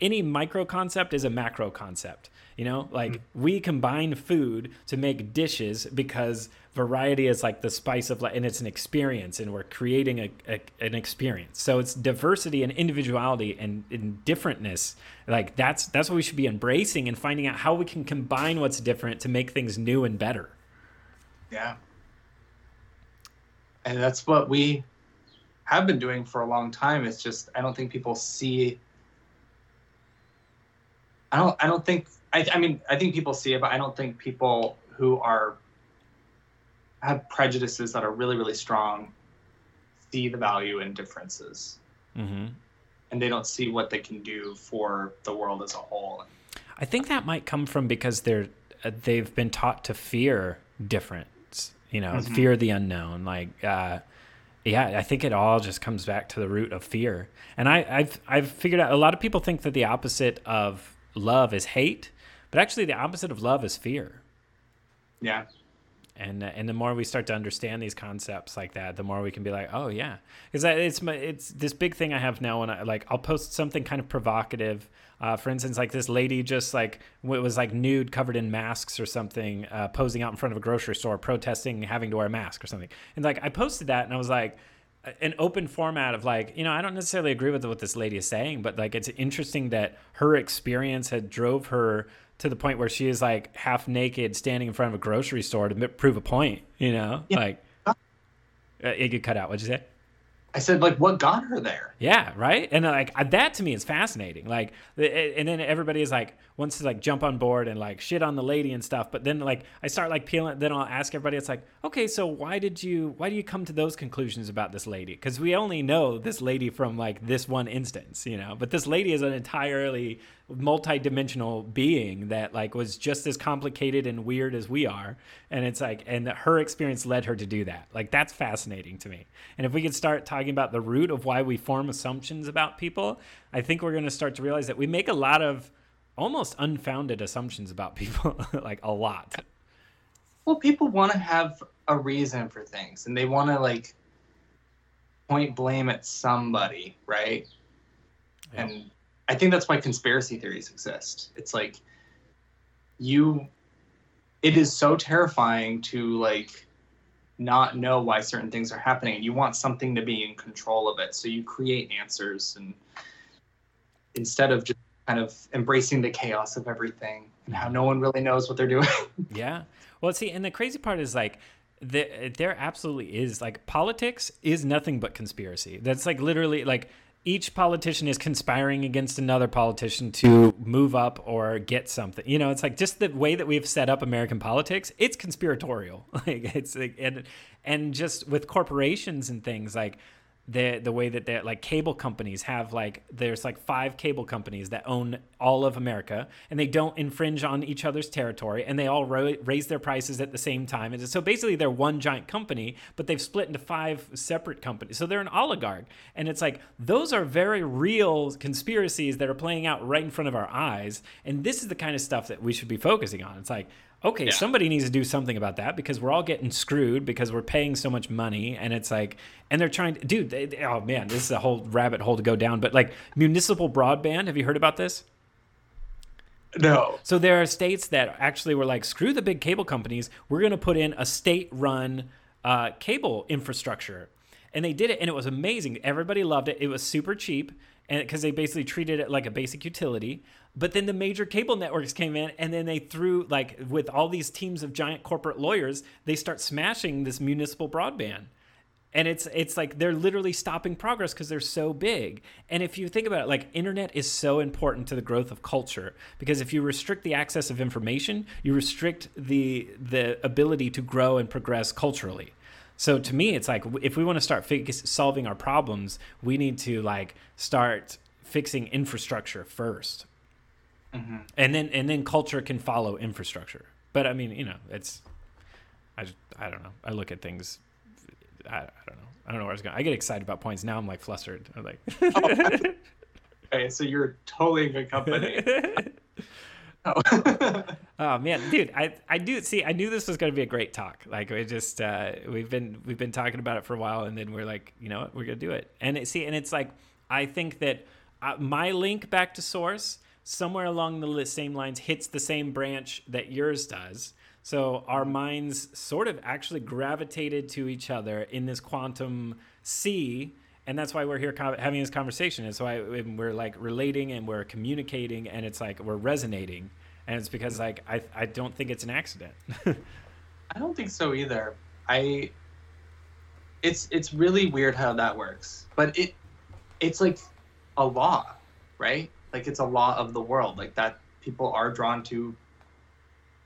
any micro concept is a macro concept. You know, like hmm. we combine food to make dishes because variety is like the spice of life, and it's an experience, and we're creating a, a an experience. So it's diversity and individuality and, and differentness. Like that's that's what we should be embracing and finding out how we can combine what's different to make things new and better. Yeah. And that's what we have been doing for a long time. It's just I don't think people see I don't I don't think I I mean I think people see it, but I don't think people who are have prejudices that are really, really strong see the value in differences. Mm-hmm. And they don't see what they can do for the world as a whole. I think that might come from because they're uh, they've been taught to fear difference. You know, Mhm. fear the unknown. Like, uh, yeah, I think it all just comes back to the root of fear. And I, I've I've figured out a lot of people think that the opposite of love is hate, but actually the opposite of love is fear. Yeah. And uh, and the more we start to understand these concepts like that, the more we can be like, oh yeah, because it's my it's this big thing I have now when I like I'll post something kind of provocative. Uh, for instance, like this lady just like was like nude, covered in masks or something, uh, posing out in front of a grocery store, protesting having to wear a mask or something. And like I posted that, and I was like, an open format of like you know i don't necessarily agree with what this lady is saying but like it's interesting that her experience had drove her to the point where she is like half naked standing in front of a grocery store to prove a point you know Yeah. like uh, it could cut out what'd you say I said, like, what got her there? yeah, right. And uh, like that to me is fascinating. Like, and then everybody is like wants to like jump on board and like shit on the lady and stuff. But then like I start like peeling. Then I'll ask everybody. It's like, okay, so why did you why do you come to those conclusions about this lady? Because we only know this lady from like this one instance, you know. But this lady is an entirely multi-dimensional being that like was just as complicated and weird as we are and it's like and her experience led her to do that like that's fascinating to me and if we could start talking about the root of why we form assumptions about people i think we're going to start to realize that we make a lot of almost unfounded assumptions about people *laughs* like a lot Well, people want to have a reason for things, and they want to like point blame at somebody, right? Yeah. And I think that's why conspiracy theories exist. It's like you it is so terrifying to like not know why certain things are happening. You want something to be in control of it. So you create answers and instead of just kind of embracing the chaos of everything and how no one really knows what they're doing. *laughs* Yeah. Well, see, and the crazy part is like, the, there absolutely is like politics is nothing but conspiracy. That's like literally like each politician is conspiring against another politician to move up or get something. You know, it's like just the way that we've set up American politics. It's conspiratorial. *laughs* Like it's like and and just with corporations and things like the the way that they're like cable companies have like there's like five cable companies that own all of America and they don't infringe on each other's territory and they all raise their prices at the same time and so basically they're one giant company but they've split into five separate companies. So they're an oligarch and it's like those are very real conspiracies that are playing out right in front of our eyes and this is the kind of stuff that we should be focusing on. It's like okay, Yeah. somebody needs to do something about that because we're all getting screwed because we're paying so much money. And it's like, and they're trying to, dude, they, they- oh man, this is a whole rabbit hole to go down. But like municipal broadband, have you heard about this? no. So there are states that actually were like, screw the big cable companies. We're going to put in a state run uh, cable infrastructure. And they did it, and it was amazing. Everybody loved it. It was super cheap, and because they basically treated it like a basic utility. But then the major cable networks came in, and then they threw like with all these teams of giant corporate lawyers, they start smashing this municipal broadband. And it's it's like they're literally stopping progress because they're so big. And if you think about it like internet is so important to the growth of culture. Because if you restrict the access of information you restrict the the ability to grow and progress culturally. So to me it's like if we want to start fix, solving our problems we need to like start fixing infrastructure 1st Mhm. and then and then culture can follow infrastructure but i mean you know it's i just i don't know i look at things I, I don't know. I don't know where I was going. I get excited about points. Now I'm like flustered. I'm like, *laughs* Okay, so you're totally in good company. *laughs* Oh. *laughs* oh man, dude, I, I do see. I knew this was going to be a great talk. Like we just uh, we've been we've been talking about it for a while, and then we're like, you know what, we're gonna do it. And it, see, and it's like I think that uh, my link back to source somewhere along the same lines hits the same branch that yours does. So our minds sort of actually gravitated to each other in this quantum sea, and that's why we're here having this conversation. It's why we're like relating and we're communicating, and it's like we're resonating, and it's because like I I don't think it's an accident. *laughs* I don't think so either. I it's it's really weird how that works. But it it's like a law, right? Like it's a law of the world. Like that people are drawn to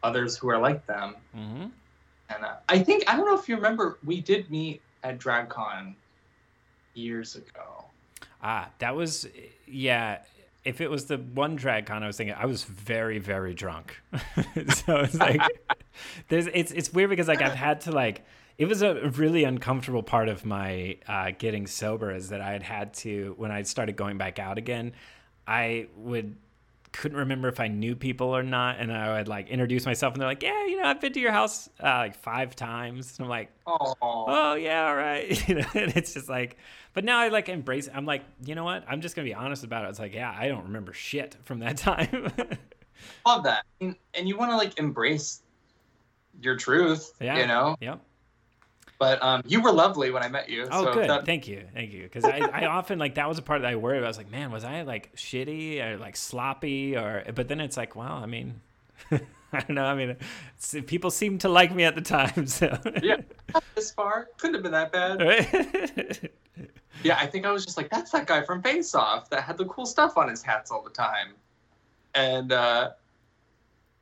others who are like them. mm-hmm. And uh, I think I don't know if you remember we did meet at DragCon years ago. Ah, that was yeah. if it was the one DragCon I was thinking, I was very, very drunk. *laughs* so it's like *laughs* there's it's it's weird because like I've had to like it was a really uncomfortable part of my uh, getting sober is that I had had to when I started going back out again, I would couldn't remember if I knew people or not, and I would like introduce myself, and they're like, "Yeah, you know, I've been to your house uh, like five times," and I'm like, Oh, oh yeah all right *laughs* you know and it's just like but now i like embrace it. i'm like you know what i'm just gonna be honest about it it's like yeah i don't remember shit from that *laughs* time love that. And, and you want to like embrace your truth, yeah you know. yep But um, you were lovely when I met you. oh so good that- thank you thank you because I, I often like that was a part that i worried about i was like man was i like shitty or like sloppy or but then it's like well i mean *laughs* i don't know i mean people seem to like me at the time *laughs* so yeah, not this far couldn't have been that bad. right? *laughs* Yeah, I think I was just like, that's that guy from Face Off that had the cool stuff on his hats all the time. And uh,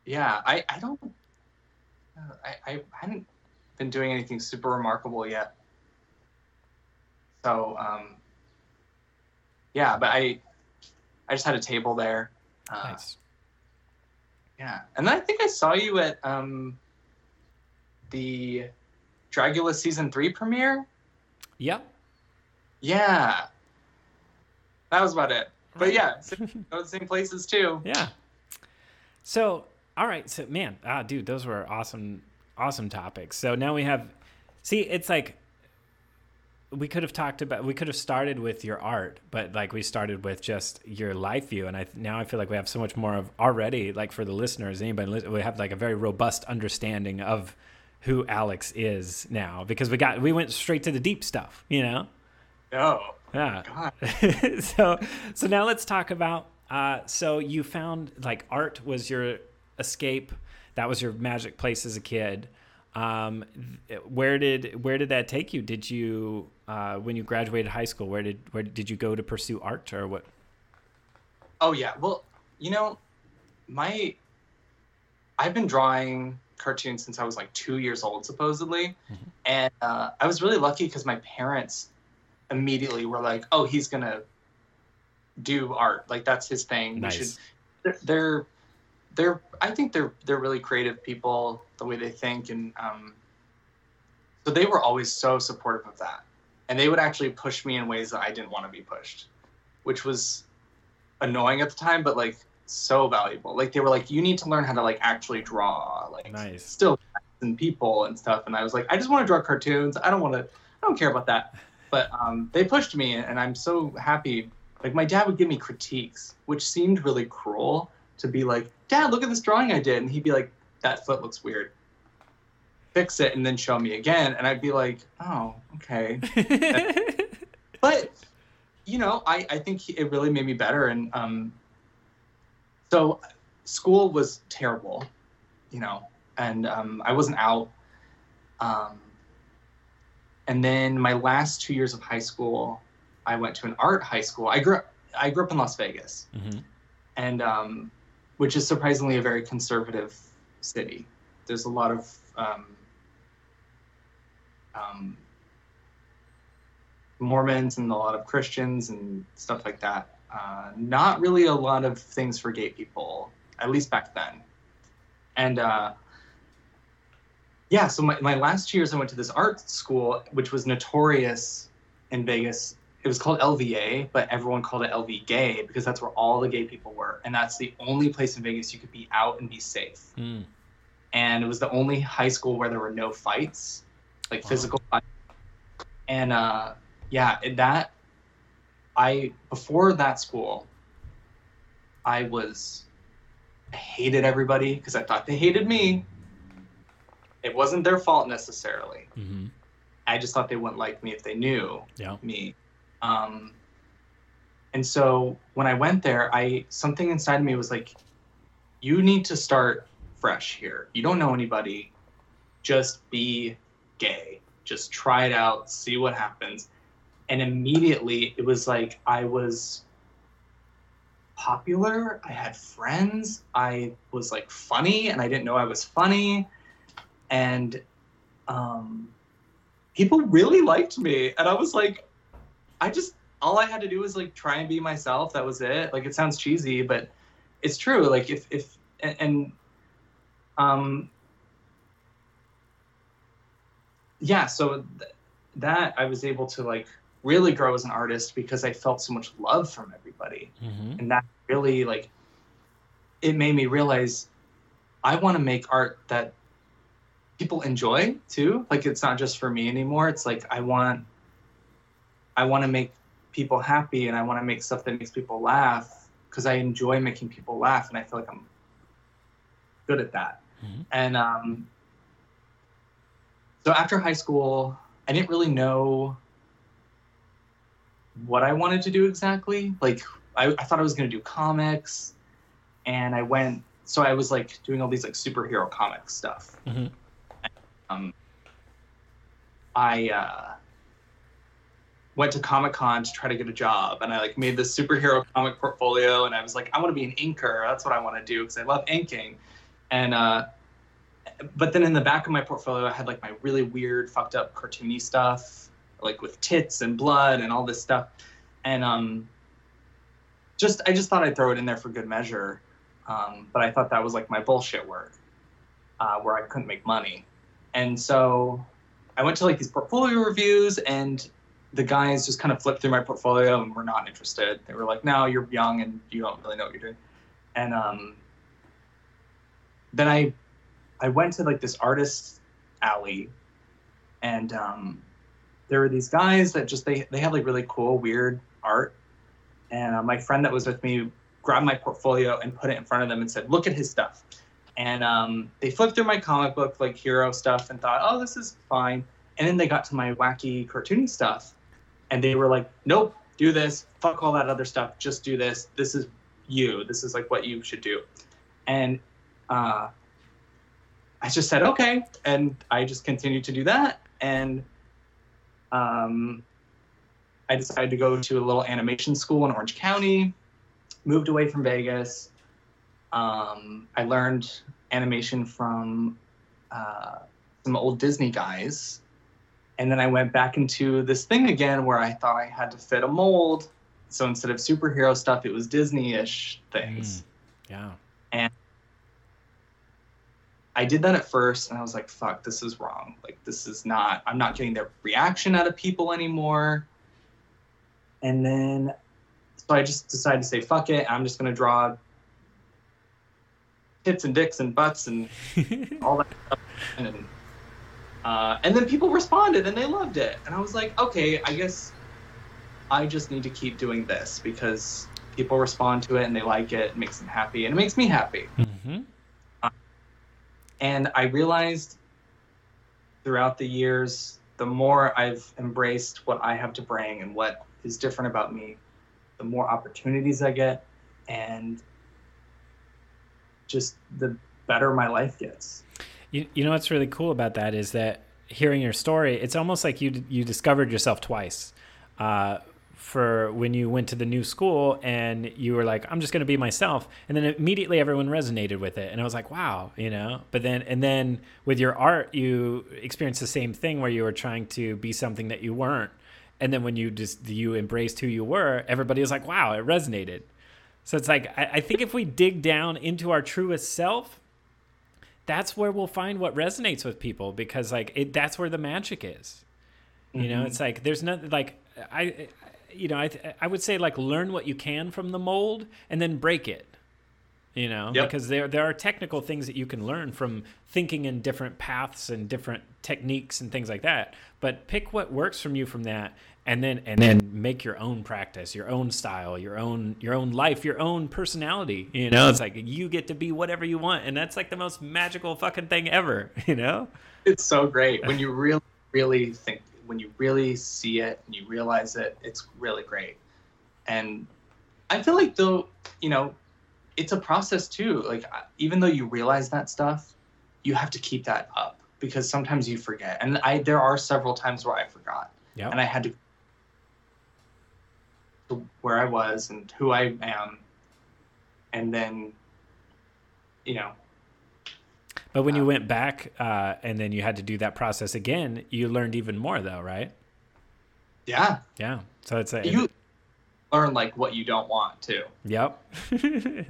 yeah, I, I don't, uh, I, I hadn't been doing anything super remarkable yet. So, um, yeah, but I, I just had a table there. Uh, nice Yeah, and then I think I saw you at um, the Dragula season three premiere. yep Yeah. That was about it. But yeah, *laughs* same- the same places too. Yeah. So, all right. So, man, ah, dude, those were awesome, awesome topics. So now we have, see, it's like we could have talked about, we could have started with your art, but like we started with just your life view, and I now I feel like we have so much more of already, like for the listeners, anybody, we have like a very robust understanding of who Alex is now because we got we went straight to the deep stuff, you know. oh Yeah. God. *laughs* so so now let's talk about uh so you found like art was your escape that was your magic place as a kid um where did where did that take you did you uh when you graduated high school where did where did you go to pursue art or what Oh yeah. Well, you know, my I've been drawing cartoons since I was like two years old, supposedly, and uh, I was really lucky because my parents immediately were like, "Oh, he's gonna do art. Like that's his thing. We should." nice They're, they're they're I think they're they're really creative people the way they think and um, so they were always so supportive of that. And they would actually push me in ways that I didn't want to be pushed which was annoying at the time but like so valuable. Like they were like you need to learn how to like actually draw like Nice. still and people and stuff. And I was like I just want to draw cartoons. I don't want to I don't care about that. But um, they pushed me and I'm so happy. Like my dad would give me critiques which seemed really cruel to be like dad look at this drawing i did and he'd be like that foot looks weird. Fix it and then show me again. And i'd be like oh okay. *laughs* But you know i, I think it really made me better and um, so school was terrible you know and um, i wasn't out um, and then my last two years of high school i went to an art high school. I grew up i grew up in las vegas. Mhm. and um, which is surprisingly a very conservative city. There's a lot of um, um, Mormons and a lot of Christians and stuff like that. Uh, not really a lot of things for gay people, at least back then. And uh, yeah, so my, my last years I went to this art school, which was notorious in Vegas it was called LVA, but everyone called it LV Gay because that's where all the gay people were, and that's the only place in Vegas you could be out and be safe. Mm. And it was the only high school where there were no fights, like Wow. physical fights. And uh, yeah, that I before that school, I was I hated everybody because I thought they hated me. It wasn't their fault necessarily. Mhm. I just thought they wouldn't like me if they knew yeah me. Um, and so when I went there, I something inside me was like, "You need to start fresh here. You don't know anybody. Just be gay. Just try it out. See what happens." And immediately, it was like I was popular. I had friends. I was like funny, and I didn't know I was funny. And um, people really liked me and i was like i just all I had to do was like try and be myself. That was it. Like it sounds cheesy, but it's true. Like if if and, and um yeah, so th- that I was able to like really grow as an artist because I felt so much love from everybody, Mm-hmm. and that really like it made me realize I want to make art that people enjoy too. Like it's not just for me anymore. It's like I want I want to make people happy and I want to make stuff that makes people laugh because I enjoy making people laugh and I feel like I'm good at that. Mhm. And um, so after high school, I didn't really know what I wanted to do exactly. Like I, I thought I was going to do comics and I went so I was like doing all these like superhero comic stuff. Mhm. Um, I uh, went to Comic Con to try to get a job, and I like made this superhero comic portfolio, and I was like, I want to be an inker. That's what I want to do because I love inking. And uh, but then in the back of my portfolio, I had like my really weird, fucked up, cartoony stuff, like with tits and blood and all this stuff, and um, just I just thought I'd throw it in there for good measure. Um, but I thought that was like my bullshit work, uh, where I couldn't make money, and so I went to like these portfolio reviews, and the guys just kind of flipped through my portfolio and were not interested. They were like, "No, you're young and you don't really know what you're doing," and um, then I I went to like this artist alley, and um, there were these guys that just they they had like really cool weird art, and uh, my friend that was with me grabbed my portfolio and put it in front of them and said, "Look at his stuff." And um, they flipped through my comic book like hero stuff and thought, "Oh, this is fine." And then they got to my wacky cartoony stuff, and they were like, "Nope, do this. Fuck all that other stuff. Just do this. This is you. This is like what you should do." And uh, I just said okay, and I just continued to do that. And um, I decided to go to a little animation school in Orange County. Moved away from Vegas. Um, I learned animation from uh, some old Disney guys, and then I went back into this thing again where I thought I had to fit a mold. So instead of superhero stuff, it was Disney-ish things. Hmm. Yeah. And I did that at first and I was like, fuck, this is wrong. Like, this is not, I'm not getting the reaction out of people anymore. And then, so I just decided to say, fuck it. I'm just going to draw tits and dicks and butts and *laughs* all that stuff. And, uh, and then people responded and they loved it. And I was like, okay, I guess I just need to keep doing this because people respond to it and they like it. It makes them happy and it makes me happy. hmm And I realized throughout the years, the more I've embraced what I have to bring and what is different about me, the more opportunities I get, and just the better my life gets. You, you know what's really cool about that is that hearing your story, it's almost like you you discovered yourself twice. Uh, for when you went to the new school and you were like, I'm just going to be myself, and then immediately everyone resonated with it, and I was like, wow, you know. But then and then with your art, you experienced the same thing where you were trying to be something that you weren't, and then when you just you embraced who you were, everybody was like, wow, it resonated. So it's like I, I think if we dig down into our truest self, that's where we'll find what resonates with people because like it that's where the magic is you know Mhm. it's like there's nothing like i you know i i would say like learn what you can from the mold and then break it you know Yep. because there there are technical things that you can learn from thinking in different paths and different techniques and things like that but pick what works from you from that and then and then make your own practice your own style your own your own life your own personality you know it's like you get to be whatever you want and that's like the most magical fucking thing ever *laughs* you know It's so great *laughs* when you really, really think, when you really see it and you realize it, it's really great. And I feel like though, you know, it's a process too. Like even though you realize that stuff, you have to keep that up because sometimes you forget. And I there are several times where I forgot. yeah and I had to to where I was and who I am, and then, you know, But when you went back uh, and then you had to do that process again, you learned even more, though, right? yeah, Yeah. So it's a you learn like what you don't want to. Yep, *laughs*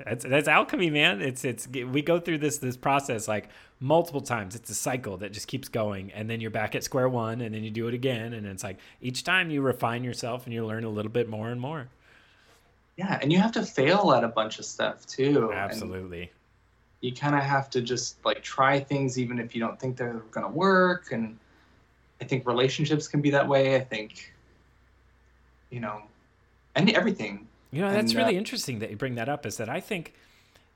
that's that's alchemy, man. It's it's we go through this this process like multiple times. It's a cycle that just keeps going, and then you're back at square one, and then you do it again, and it's like each time you refine yourself and you learn a little bit more and more. Yeah, and you have to fail at a bunch of stuff too. and Absolutely. you kind of have to just like try things even if you don't think they're going to work and i think relationships can be that way i think you know and everything You know, that's And, uh, really interesting that you bring that up. Is that I think,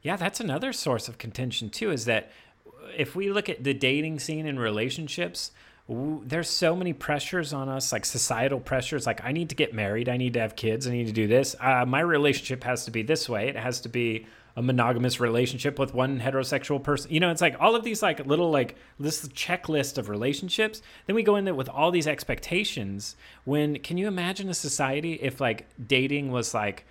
yeah, that's another source of contention too. Is that if we look at the dating scene and relationships, w- there's so many pressures on us, like societal pressures. Like I need to get married, I need to have kids, I need to do this. Uh, my relationship has to be this way. It has to be a monogamous relationship with one heterosexual person. You know, it's like all of these like little like this checklist of relationships. Then we go in there with all these expectations. When can you imagine a society if like dating was like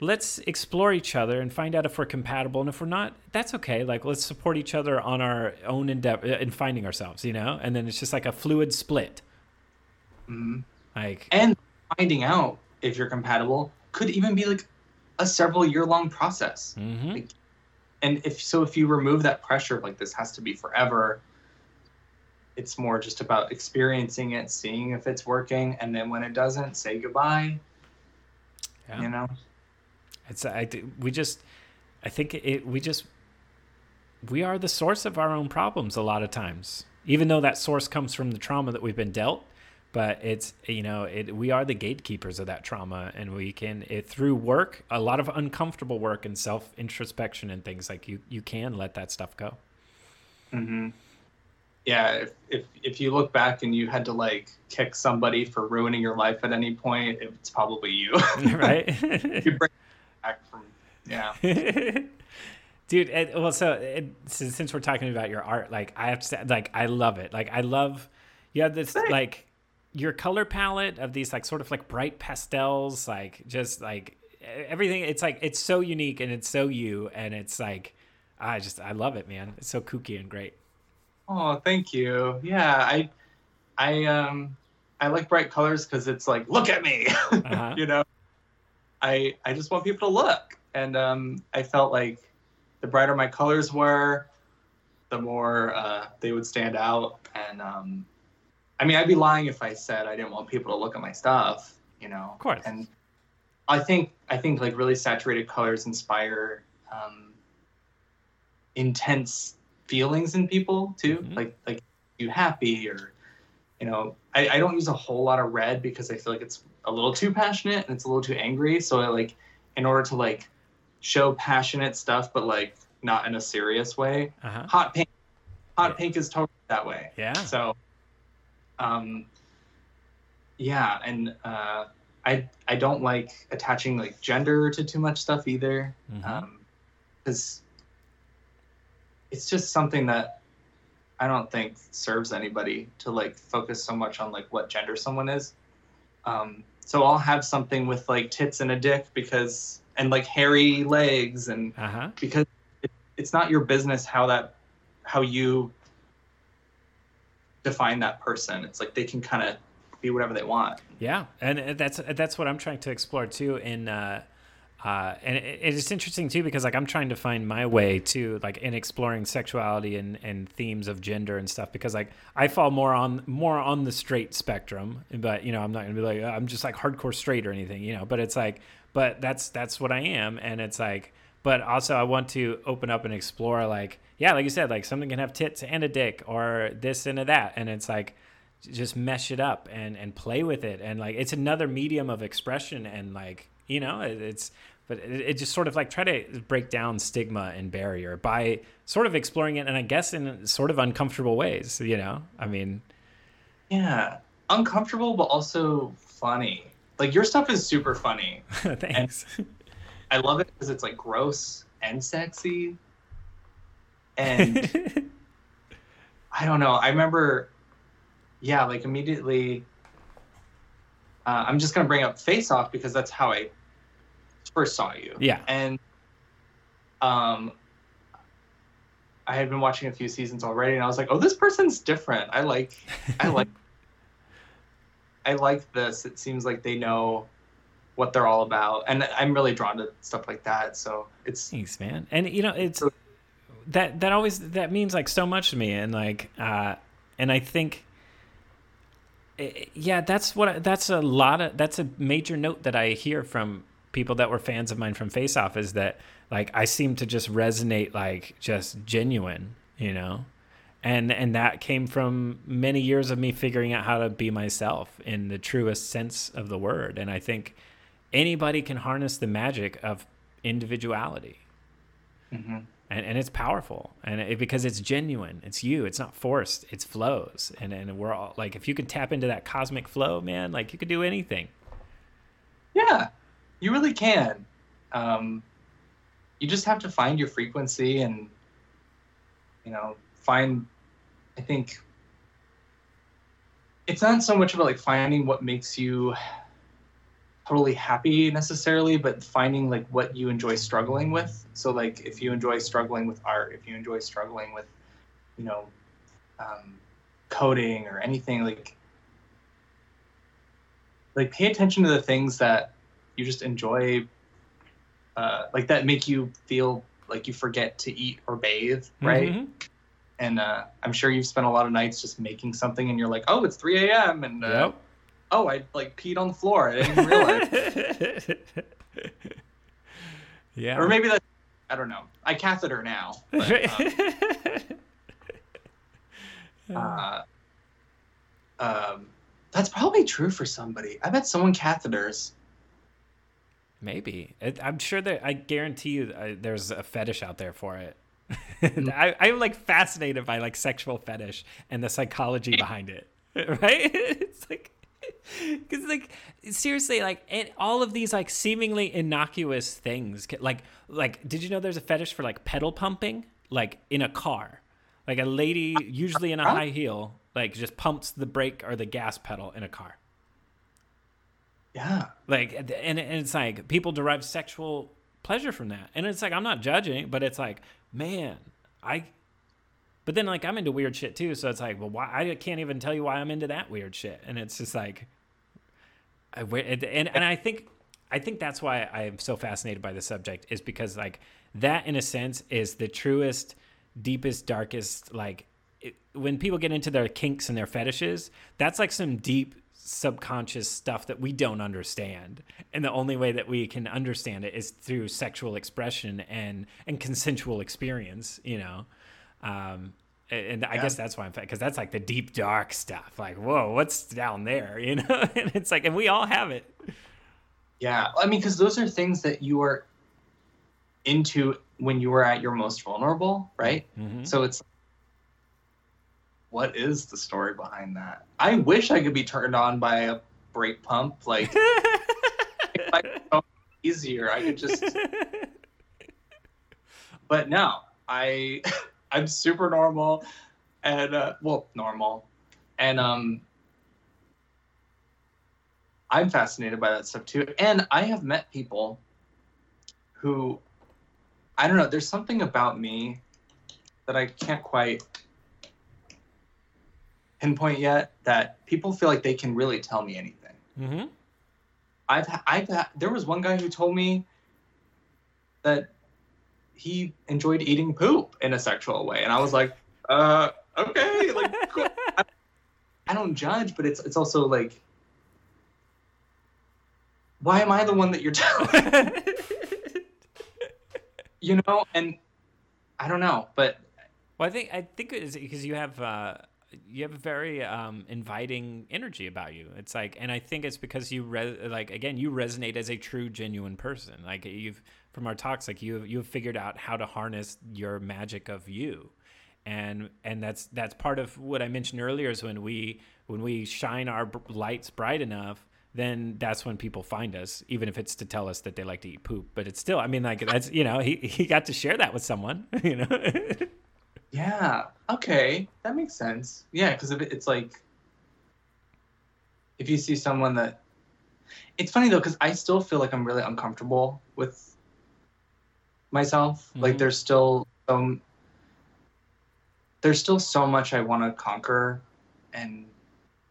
let's explore each other and find out if we're compatible and if we're not that's okay like let's support each other on our own endeavor in finding ourselves you know and then it's just like a fluid split Mhm. like and finding out if you're compatible could even be like a several year long process mhm. and if so if you remove that pressure like this has to be forever it's more just about experiencing it seeing if it's working and then when it doesn't say goodbye Yeah. you know It's I we just I think it we just we are the source of our own problems a lot of times. Even though that source comes from the trauma that we've been dealt, but it's you know, it we are the gatekeepers of that trauma and we can it through work, a lot of uncomfortable work and self-introspection and things like you you can let that stuff go. hmm Yeah, if, if if you look back and you had to like kick somebody for ruining your life at any point, it's probably you. *laughs* right? you bring back from yeah. *laughs* dude it, well so it, since, since we're talking about your art like i have to say like i love it like i love you have this Thanks. like your color palette of these like sort of like bright pastels like just like everything it's like it's so unique and it's so you and it's like i just i love it man it's so kooky and great Oh, thank you. Yeah, I I um I like bright colors because it's like look at me. *laughs* Uh-huh. you know, I I just want people to look, and um I felt like the brighter my colors were, the more uh, they would stand out. And um, I mean, I'd be lying if I said I didn't want people to look at my stuff. You know, Of course. And I think I think like really saturated colors inspire um, intense feelings in people too. Mhm. Like like you happy or you know I, I don't use a whole lot of red because I feel like it's a little too passionate and it's a little too angry. So I like in order to like show passionate stuff but like not in a serious way. uh-huh Hot pink hot Yeah. pink is totally that way. yeah So, um, yeah, and uh, I I don't like attaching like gender to too much stuff either, because it's just something that I don't think serves anybody to like focus so much on like what gender someone is. Um, so I'll have something with like tits and a dick because and like hairy legs and uh-huh. because it, it's not your business how that how you define that person it's like they can kind of be whatever they want Yeah, and uh, that's that's what I'm trying to explore too. In uh, uh, and it, it's interesting too because like I'm trying to find my way too, like in exploring sexuality and, and themes of gender and stuff. Because like I fall more on more on the straight spectrum, but you know I'm not gonna be like "Oh, I'm just like hardcore straight or anything, you know. But it's like, but that's that's what I am, and it's like, but also I want to open up and explore like yeah, like you said, like something can have tits and a dick or this and a that, and it's like just mesh it up and and play with it. And like it's another medium of expression and like you know it, it's but it, it just sort of like try to break down stigma and barrier by sort of exploring it and i guess in sort of uncomfortable ways you know? I mean yeah. Uncomfortable but also funny. Like your stuff is super funny. *laughs* Thanks. I love it because it's like gross and sexy and *laughs* I don't know. I remember, yeah, like immediately. Uh, I'm just gonna bring up Face Off because that's how I first saw you. yeah And um, I had been watching a few seasons already, and I was like, "Oh, this person's different. I like, I like, *laughs* I like this. It seems like they know what they're all about, and I'm really drawn to stuff like that. So it's Thanks, man. And you know, it's that that always that means like so much to me, and like, uh, and I think, eh, yeah, that's what that's a lot of that's a major note that I hear from people that were fans of mine from Face Off is that like I seem to just resonate like just genuine, you know. And and that came from many years of me figuring out how to be myself in the truest sense of the word. And I think anybody can harness the magic of individuality and, and it's powerful and it, because it's genuine it's you it's not forced it's flows and and we're all like if you can tap into that cosmic flow man like you could do anything Yeah, you really can. Um, you just have to find your frequency and, you know, find. I think it's not so much about like finding what makes you totally happy necessarily, but finding like what you enjoy struggling with. So like if you enjoy struggling with art, if you enjoy struggling with, you know, um, coding or anything like like pay attention to the things that you just enjoy uh, like that make you feel like you forget to eat or bathe right Mhm. and uh, i'm sure you've spent a lot of nights just making something and you're like oh it's 3 a.m and uh, oh i like peed on the floor. I didn't realize. *laughs* Yeah. Or maybe that i don't know. I catheter now but, *laughs* um, *laughs* uh, um, that's probably true for somebody. I bet someone catheters. Maybe. I'm sure that I guarantee you uh, there's a fetish out there for it. I, I'm like fascinated by like sexual fetish and the psychology behind it. Right? It's like, *laughs* because like seriously, like and all of these like seemingly innocuous things, like like did you know there's a fetish for like pedal pumping, like in a car, like a lady usually in a high heel, like just pumps the brake or the gas pedal in a car. Yeah. Like and, and it's like people derive sexual pleasure from that. And it's like i'm not judging but it's like man i but then like i'm into weird shit too so it's like well why i can't even tell you why i'm into that weird shit. And it's just like I, and, and i think i think that's why i'm so fascinated by the subject is because like that in a sense is the truest deepest darkest like it, when people get into their kinks and their fetishes that's like some deep subconscious stuff that we don't understand. And the only way that we can understand it is through sexual expression and and consensual experience you know um and I Yeah. guess that's why I'm because that's like the deep dark stuff. Like, whoa, what's down there? *laughs* You know, and it's like, and we all have it. Yeah, I mean, because those are things that you are into when you were at your most vulnerable, right? Mhm. So it's what is the story behind that? I wish I could be turned on by a brake pump. Like, *laughs* if I could easier, I could just. *laughs* But no, I, I'm super normal, and uh, well, normal, and um, I'm fascinated by that stuff too. And I have met people who, I don't know, there's something about me that I can't quite pinpoint yet that people feel like they can really tell me anything. Mhm. I've I've there was one guy who told me that he enjoyed eating poop in a sexual way, and I was like, uh, okay, like cool. I, *laughs* I don't judge, but it's it's also like, why am I the one that you're telling? *laughs* you know, and I don't know, but Well, I think I think it's because you have uh, you have a very um, inviting energy about you. It's like, and I think it's because you re- like again you resonate as a true, genuine person. Like you've from our talks, like you you've figured out how to harness your magic of you, and and that's that's part of what I mentioned earlier is when we when we shine our b- lights bright enough. Then that's when people find us, even if it's to tell us that they like to eat poop. But it's still, I mean, like that's you know, he he got to share that with someone, *laughs* you know. Yeah. Okay, that makes sense. Yeah, because it's like, if you see someone that, it's funny though, because I still feel like I'm really uncomfortable with myself. Like Mhm. there's still um, there's still so much I want to conquer, and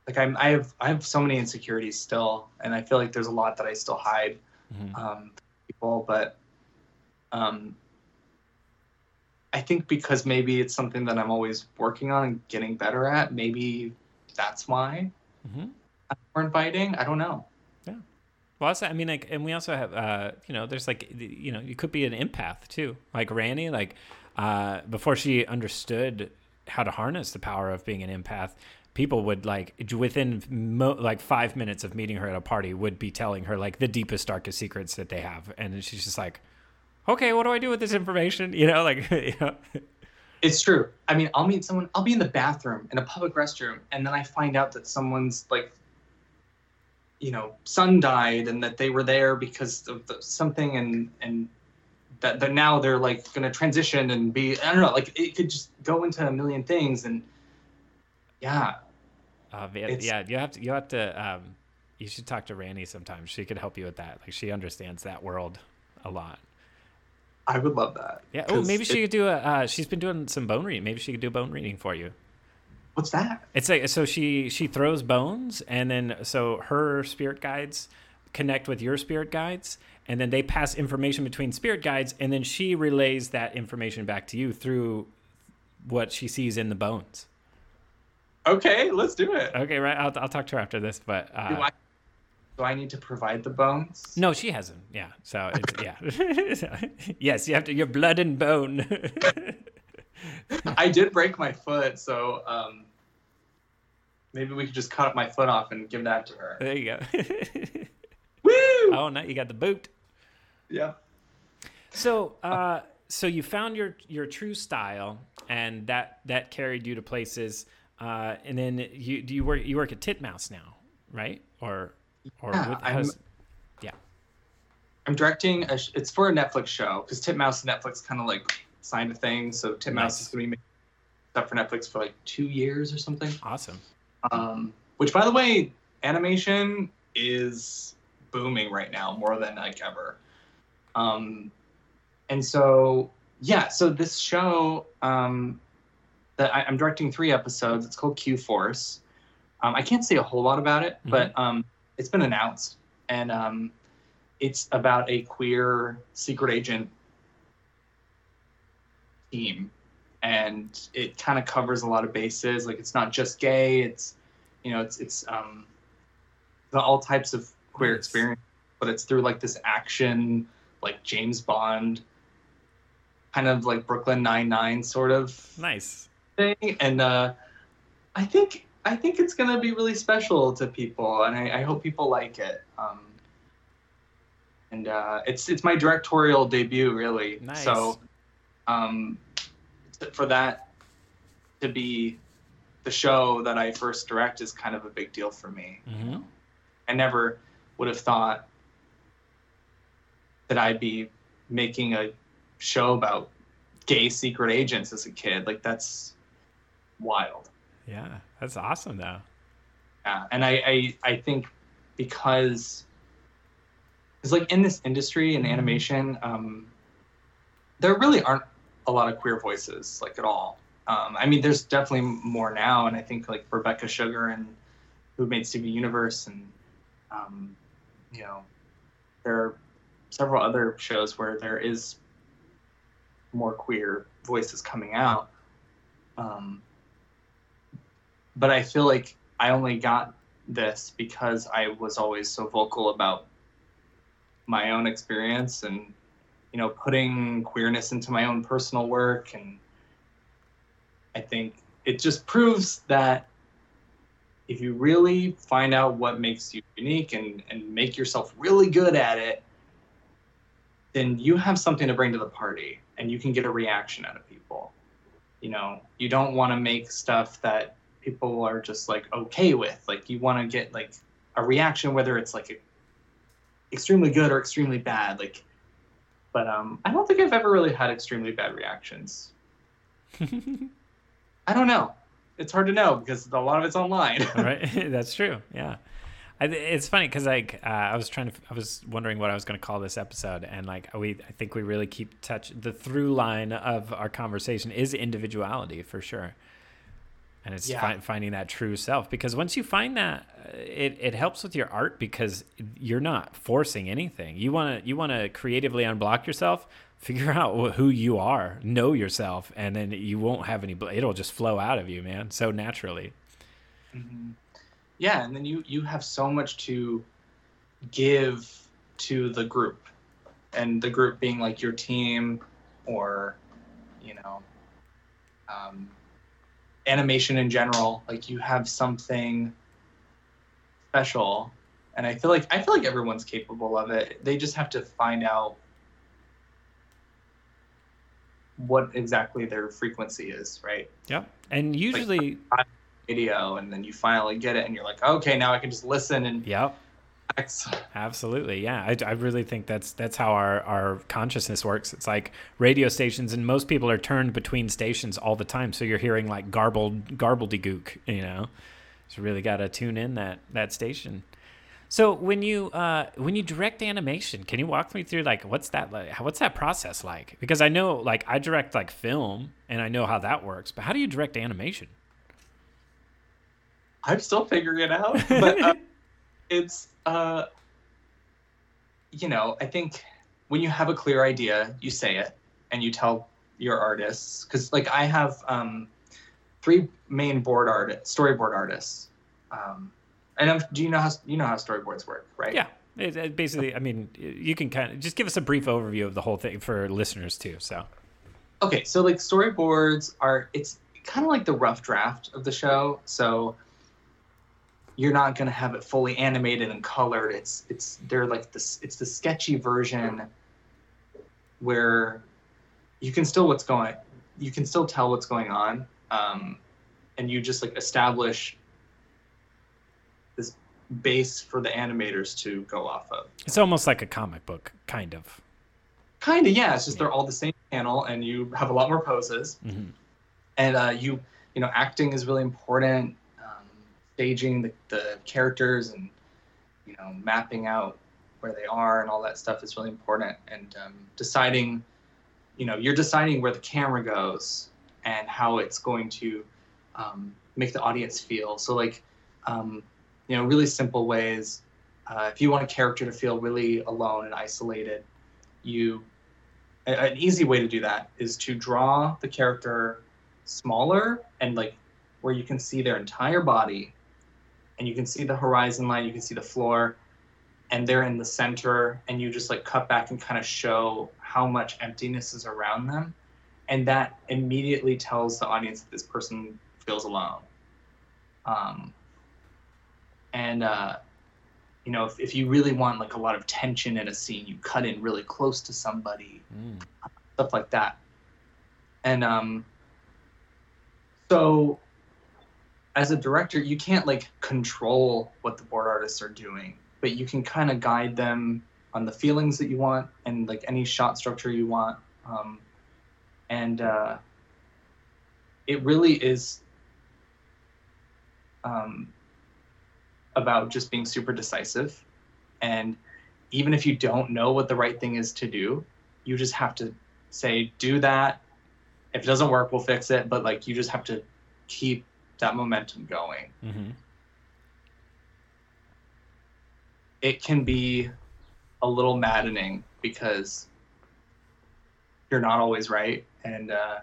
like I'm I have I have so many insecurities still, and I feel like there's a lot that I still hide Mhm. um, people, but um, I think because maybe it's something that I'm always working on and getting better at, maybe that's why Mhm. I'm more inviting. I don't know. Well, also, I mean, like, and we also have, uh, you know, there's like, you know, you could be an empath too. Like Randy, like, uh, before she understood how to harness the power of being an empath, people would like within mo- like five minutes of meeting her at a party would be telling her like the deepest, darkest secrets that they have, and she's just like, okay, what do I do with this information? *laughs* You know, like, *laughs* you know, It's true. I mean, I'll meet someone. I'll be in the bathroom in a public restroom, and then I find out that someone's like, you know, son died, and that they were there because of the, something, and and that that now they're like going to transition and be. I don't know. Like it could just go into a million things, and yeah, uh, yeah, It's- yeah, you have to, you have to, um, you should talk to Randy sometimes. She could help you with that. Like, she understands that world a lot. I would love that. Yeah. oh maybe she it- could do a. Uh, she's been doing some bone reading. Maybe she could do a bone reading for you. What's that? It's like so she she throws bones, and then so her spirit guides connect with your spirit guides, and then they pass information between spirit guides, and then she relays that information back to you through what she sees in the bones. Okay, let's do it. Okay, right. I'll I'll talk to her after this, but do, uh, I, do I need to provide the bones? no, she hasn't. Yeah. So it's yeah. *laughs* yes, you have to. Your blood and bone. *laughs* *laughs* I did break my foot, so um, maybe we could just cut my foot off and give that to her. there you go. *laughs* Woo! oh, now you got the boot. Yeah. So, uh, so you found your your true style, and that that carried you to places. Uh, and then you do you work you work at Titmouse now, right? Or or Yeah, with, I'm- how's- I'm directing. A it's for a Netflix show because Titmouse and Netflix kind of like signed a thing. So Titmouse Nice. is going to be making stuff for Netflix for like two years or something. awesome. Um, which, by the way, animation is booming right now more than like ever. Um, and so yeah, so this show um, that I, I'm directing three episodes. It's called Q Force. Um, I can't say a whole lot about it, but um, it's been announced, and um, it's about a queer secret agent team, and it kind of covers a lot of bases. Like it's not just gay; it's you know, it's it's um, the all types of queer experience, but it's through like this action, like James Bond, kind of like Brooklyn Nine Nine sort of Nice. thing, and uh, I think I think it's gonna be really special to people, and I, I hope people like it. Um, and uh, it's it's my directorial debut, really. Nice. So, um, for that to be the show that I first direct is kind of a big deal for me. hmm I never would have thought that I'd be making a show about gay secret agents as a kid. Like that's wild. Yeah, that's awesome though. Yeah, and I I, I think because it's like in this industry in animation, um, there really aren't a lot of queer voices like at all. Um, I mean, there's definitely more now, and I think like Rebecca Sugar and who made Steven Universe, and um, you know, there are several other shows where there is more queer voices coming out. Um, but I feel like I only got this because I was always so vocal about my own experience and you know putting queerness into my own personal work and I think it just proves that if you really find out what makes you unique and, and make yourself really good at it, then you have something to bring to the party and you can get a reaction out of people. You know, you don't want to make stuff that people are just like okay with. Like you want to get like a reaction, whether it's like extremely good or extremely bad. Like, but um, I don't think I've ever really had extremely bad reactions. *laughs* I don't know. It's hard to know because a lot of it's online. *laughs* right, *laughs* that's true. Yeah. I, it's funny because like uh, I was trying to, I was wondering what I was going to call this episode, and like we, I think we really keep touch. The through line of our conversation is individuality for sure. And it's Yeah. fi- finding that true self because once you find that uh, it, it helps with your art because you're not forcing anything. You want to you want to creatively unblock yourself *laughs* figure out who you are know yourself and then you won't have any it'll just flow out of you man so naturally. Yeah and then you you have so much to give to the group and the group being like your team or you know um, animation in general like you have something special. And i feel like i feel like everyone's capable of it. They just have to find out what exactly their frequency is right? Yeah and usually video and then you finally get it and you're like okay now i can just listen and yep Absolutely, yeah. I, I really think that's that's how our, our consciousness works. It's like radio stations, and most people are turned between stations all the time, so you're hearing like garbled garbledy-gook, you know. So really got to tune in that that station. So when you uh, when you direct animation, can you walk me through like what's that like? What's that process like? Because I know like I direct like film, and I know how that works, but how do you direct animation? i'm still figuring it out but uh, *laughs* it's uh you know i think when you have a clear idea you say it and you tell your artists because like i have um three main board art storyboard artists um and I'm, do you know how you know how storyboards work right Yeah. It, it basically, I mean, you can kind of just give us a brief overview of the whole thing for listeners too. So, okay so like storyboards are it's kind of like the rough draft of the show so you're not going to have it fully animated and colored. It's it's they're like this it's the sketchy version where you can still what's going you can still tell what's going on um, and you just like establish this base for the animators to go off of. It's almost like a comic book, kind of. kind of yeah. It's just they're all the same panel and you have a lot more poses. Mhm. and uh, you you know acting is really important staging the, the characters and you know mapping out where they are and all that stuff is really important. And um, deciding you know you're deciding where the camera goes and how it's going to um, make the audience feel. So like um, you know really simple ways uh, if you want a character to feel really alone and isolated you an easy way to do that is to draw the character smaller and like where you can see their entire body and you can see the horizon line you can see the floor and they're in the center and you just like cut back and kind of show how much emptiness is around them and that immediately tells the audience that this person feels alone um, and uh, you know if, if you really want like a lot of tension in a scene you cut in really close to somebody Mm. stuff like that. And um, so, as a director, you can't like control what the board artists are doing, but you can kind of guide them on the feelings that you want and like any shot structure you want. Um, and uh, it really is um, about just being super decisive. And even if you don't know what the right thing is to do, you just have to say do that if it doesn't work we'll fix it but like you just have to keep that momentum going Mhm. it can be a little maddening because you're not always right and uh,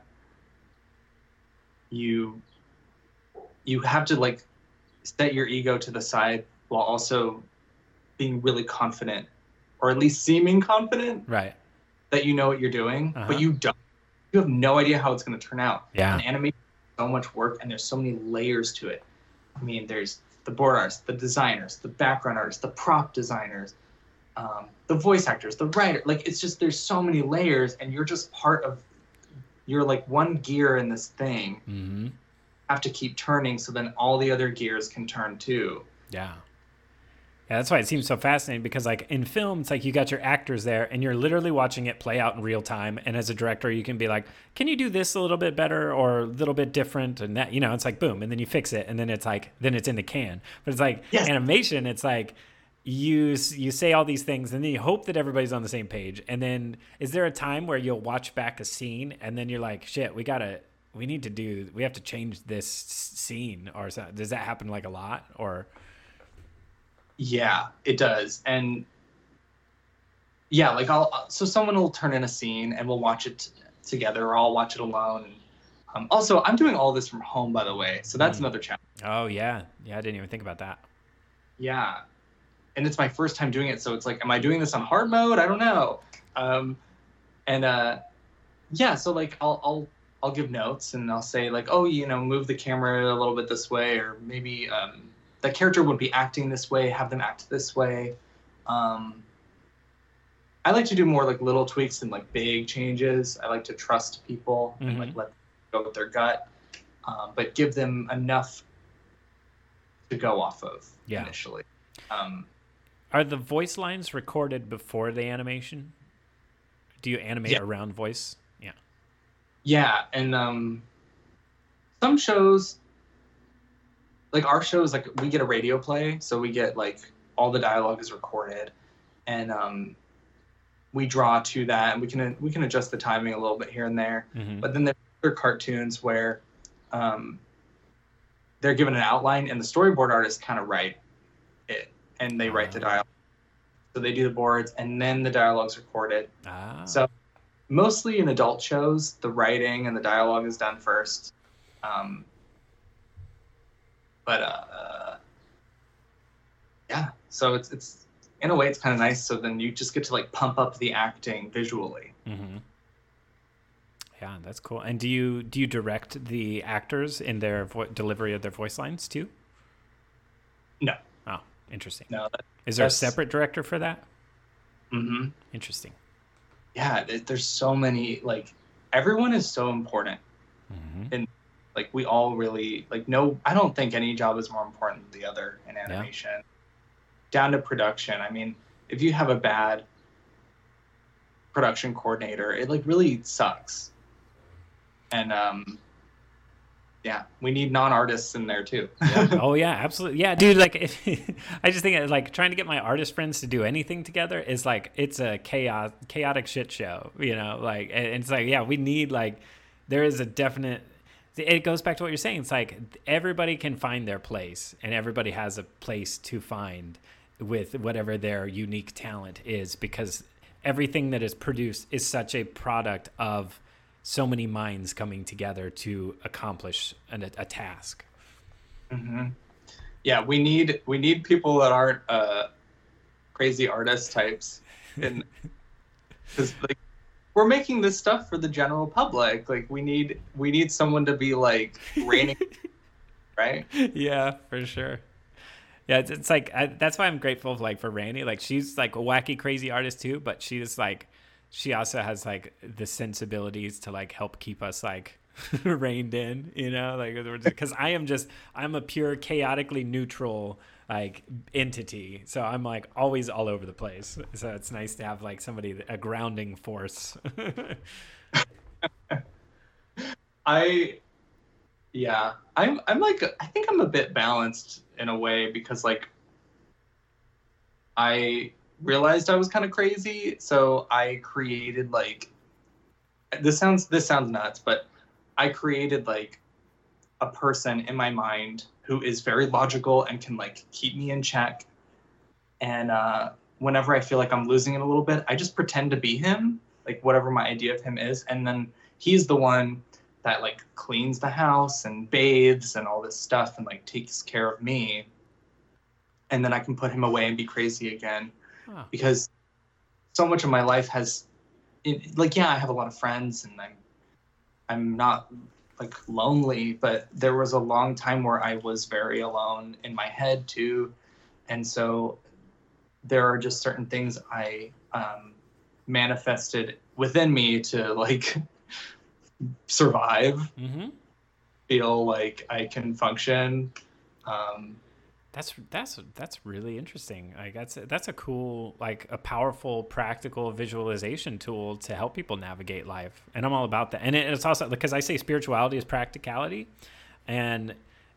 you you have to like set your ego to the side while also being really confident or at least seeming confident Right. that you know what you're doing, Uh-huh. but you don't. You have no idea how it's going to turn out. Yeah. And animation so much work, and there's so many layers to it. I mean, there's the board artists, the designers, the background artists, the prop designers, um, the voice actors, the writer. Like, it's just there's so many layers, and you're just part of. You're like one gear in this thing. hmm Have to keep turning, so then all the other gears can turn too. Yeah. Yeah, that's why it seems so fascinating because, like in film, it's like you got your actors there and you're literally watching it play out in real time. And as a director, you can be like, "Can you do this a little bit better or a little bit different?" And that, you know, it's like boom, and then you fix it, and then it's like, then it's in the can. But it's like Yes. animation. It's like you you say all these things, and then you hope that everybody's on the same page. And then, is there a time where you'll watch back a scene and then you're like, "Shit, we gotta." we need to do we have to change this scene or does that happen like a lot or Yeah, it does. And yeah, like I'll so someone will turn in a scene and we'll watch it t- together or I'll watch it alone. Um, also, I'm doing all this from home, by the way, so that's Mm. another challenge. oh yeah yeah i didn't even think about that Yeah, and it's my first time doing it, so it's like, am I doing this on hard mode? I don't know. Um, and uh, yeah, so like I'll I'll I'll give notes and I'll say like, oh, you know, move the camera a little bit this way, or maybe um, the character would be acting this way, have them act this way. Um, I like to do more like little tweaks than like big changes. I like to trust people and like let them go with their gut, um, but give them enough to go off of Yeah. initially. Um, are the voice lines recorded before the animation do you animate Yeah. around voice yeah Yeah, and um, some shows, like our shows, like we get a radio play, so we get like all the dialogue is recorded, and um, we draw to that, and we can we can adjust the timing a little bit here and there. Mhm. But then there are cartoons where um, they're given an outline, and the storyboard artists kind of write it, and they write the Ah. dialogue. So they do the boards, and then the dialogue's recorded. ah So mostly in adult shows, the writing and the dialogue is done first. Um, but uh, yeah, so it's it's in a way it's kind of nice. So then you just get to like pump up the acting visually. hmm Yeah, that's cool. And do you do you direct the actors in their vo- delivery of their voice lines too? No. Oh, interesting. No, that, Is there a separate director for that? hmm Interesting. yeah, there's so many like everyone is so important. hmm Like we all really like no. I don't think any job is more important than the other in animation. Down to production. I mean, if you have a bad production coordinator, it like really sucks. And um, yeah, we need non-artists in there too. Yeah. *laughs* oh yeah, absolutely. Yeah, dude. Like, if, *laughs* I just think like trying to get my artist friends to do anything together is like it's a chaos, chaotic shit show. You know, like and it's like yeah, we need like there is a definite. It goes back to what you're saying. It's like everybody can find their place, and everybody has a place to find with whatever their unique talent is, because everything that is produced is such a product of so many minds coming together to accomplish an, a task. hmm Yeah, we need we need people that aren't uh, crazy artist types, and because like we're making this stuff for the general public. Like we need we need someone to be like reining, *laughs* right? yeah, for sure. Yeah, it's, it's like I, that's why I'm grateful of like for Randy. Like she's like a wacky, crazy artist too, but she's like she also has like the sensibilities to like help keep us like *laughs* reined in. You know, like because I am just I'm a pure chaotically neutral like entity, so I'm like always all over the place. So it's nice to have like somebody a grounding force. *laughs* I yeah, I'm I'm like I think I'm a bit balanced in a way because like I realized I was kind of crazy, so I created like this sounds this sounds nuts, but I created like a person in my mind who is very logical and can like keep me in check. And uh, whenever I feel like I'm losing it a little bit, I just pretend to be him, like whatever my idea of him is, and then he's the one that like cleans the house and bathes and all this stuff and like takes care of me. And then I can put him away and be crazy again Oh, because so much of my life has it, like yeah i have a lot of friends and i'm i'm not like lonely but there was a long time where i was very alone in my head too. And so there are just certain things i um, manifested within me to like *laughs* survive. Mm-hmm. feel like i can function. Um, That's that's that's really interesting. Like that's that's a cool, like a powerful, practical visualization tool to help people navigate life. And I'm all about that. And it, it's also because I say spirituality is practicality, and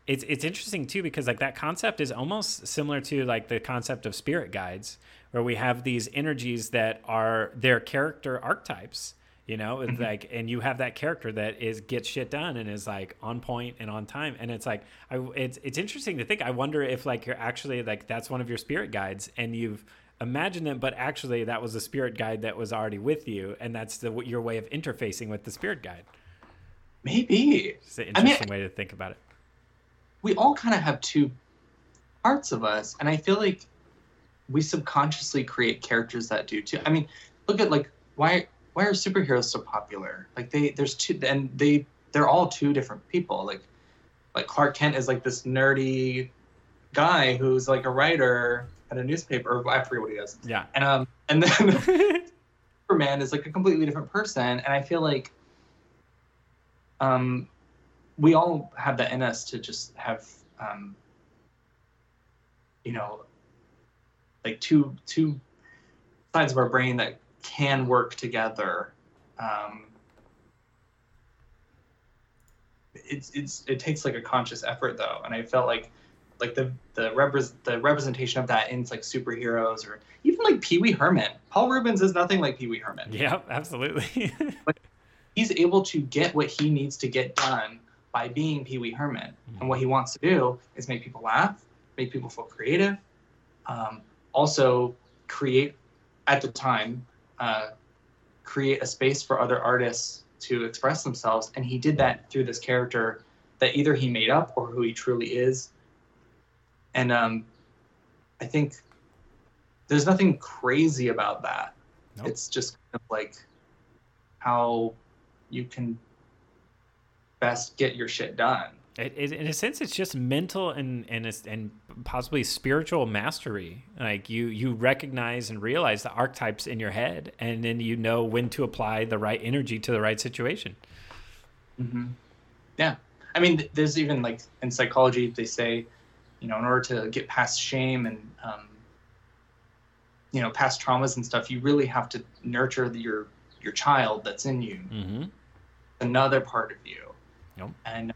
it's it's interesting too because like that concept is almost similar to like the concept of spirit guides, where we have these energies that are their character archetypes. You know, it's mm-hmm. like, and you have that character that is gets shit done and is like on point and on time. And it's like, I, it's it's interesting to think. I wonder if like you're actually like that's one of your spirit guides, and you've imagined it, but actually that was a spirit guide that was already with you, and that's the your way of interfacing with the spirit guide. Maybe It's an I mean- interesting way to think about it. we all kind of have two parts of us, and I feel like we subconsciously create characters that do too. I mean, look at like why why are superheroes so popular? Like they there's two and they they're all two different people. Like like Clark Kent is like this nerdy guy who's like a writer at a newspaper. Or I forget what he does. Yeah. And um and then *laughs* Superman is like a completely different person, and I feel like um we all have that in us to just have um you know like two two sides of our brain that can work together. Um it's it's it takes like a conscious effort though. And i felt like like the the repres the representation of that in like superheroes or even like pee-wee herman. Paul Reubens is nothing like pee-wee herman. Yeah, absolutely. *laughs* he's able to get what he needs to get done by being Pee Wee Herman. And what he wants to do is make people laugh, make people feel creative, um, also create, at the time, uh, create a space for other artists to express themselves. And he did that through this character that either he made up or who he truly is. And um, I think there's nothing crazy about that. Nope. It's just kind of like how you can best get your shit done. It, it, in a sense, it's just mental and and and possibly spiritual mastery. Like you you recognize and realize the archetypes in your head, and then you know when to apply the right energy to the right situation. Mm-hmm. Yeah. I mean, there's even like in psychology, they say, you know, in order to get past shame and, um, you know, past traumas and stuff, you really have to nurture the, your your child that's in you, Mm-hmm. another part of you. Yep. And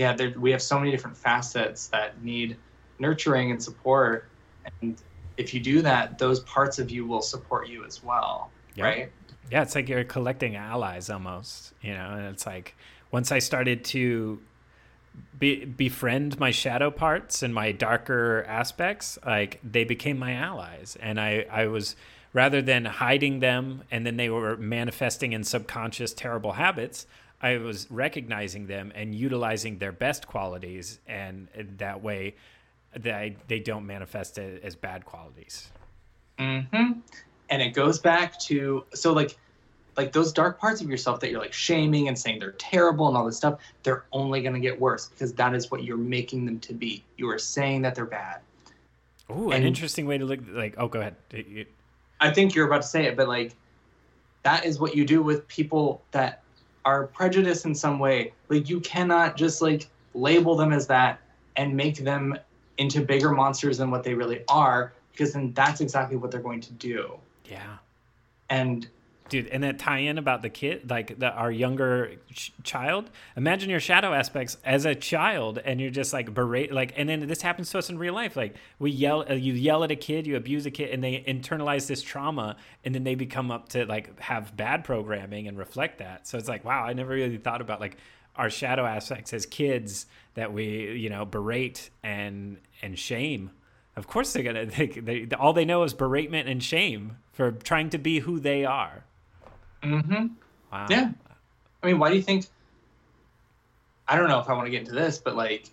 yeah, there, we have so many different facets that need nurturing and support. And if you do that, those parts of you will support you as well. Yep. Right. Yeah, it's like you're collecting allies almost, you know. And it's like once I started to be, befriend my shadow parts and my darker aspects, like they became my allies, and I I was rather than hiding them and then they were manifesting in subconscious terrible habits. I was recognizing them and utilizing their best qualities, and that way, they they don't manifest as bad qualities. Mm-hmm. And it goes back to so like like those dark parts of yourself that you're like shaming and saying they're terrible and all this stuff, they're only gonna get worse because that is what you're making them to be. You are saying that they're bad. Ooh, an interesting way to look. Like, oh, go ahead. I think you're about to say it, but like that is what you do with people that are prejudiced in some way. Like you cannot just like label them as that and make them into bigger monsters than what they really are, because then that's exactly what they're going to do. Yeah. And dude and that tie in about the kid like the, our younger ch- child imagine your shadow aspects as a child and you're just like berate like and then this happens to us in real life. Like we yell uh, you yell at a kid you abuse a kid and they internalize this trauma and then they become up to like have bad programming and reflect that. So it's like wow i never really thought about like our shadow aspects as kids that we you know berate and and shame. Of course they're gonna *laughs* they, they, all they know is beratement and shame for trying to be who they are hmm Wow. Yeah. I mean, why do you think? I don't know if I want to get into this, but like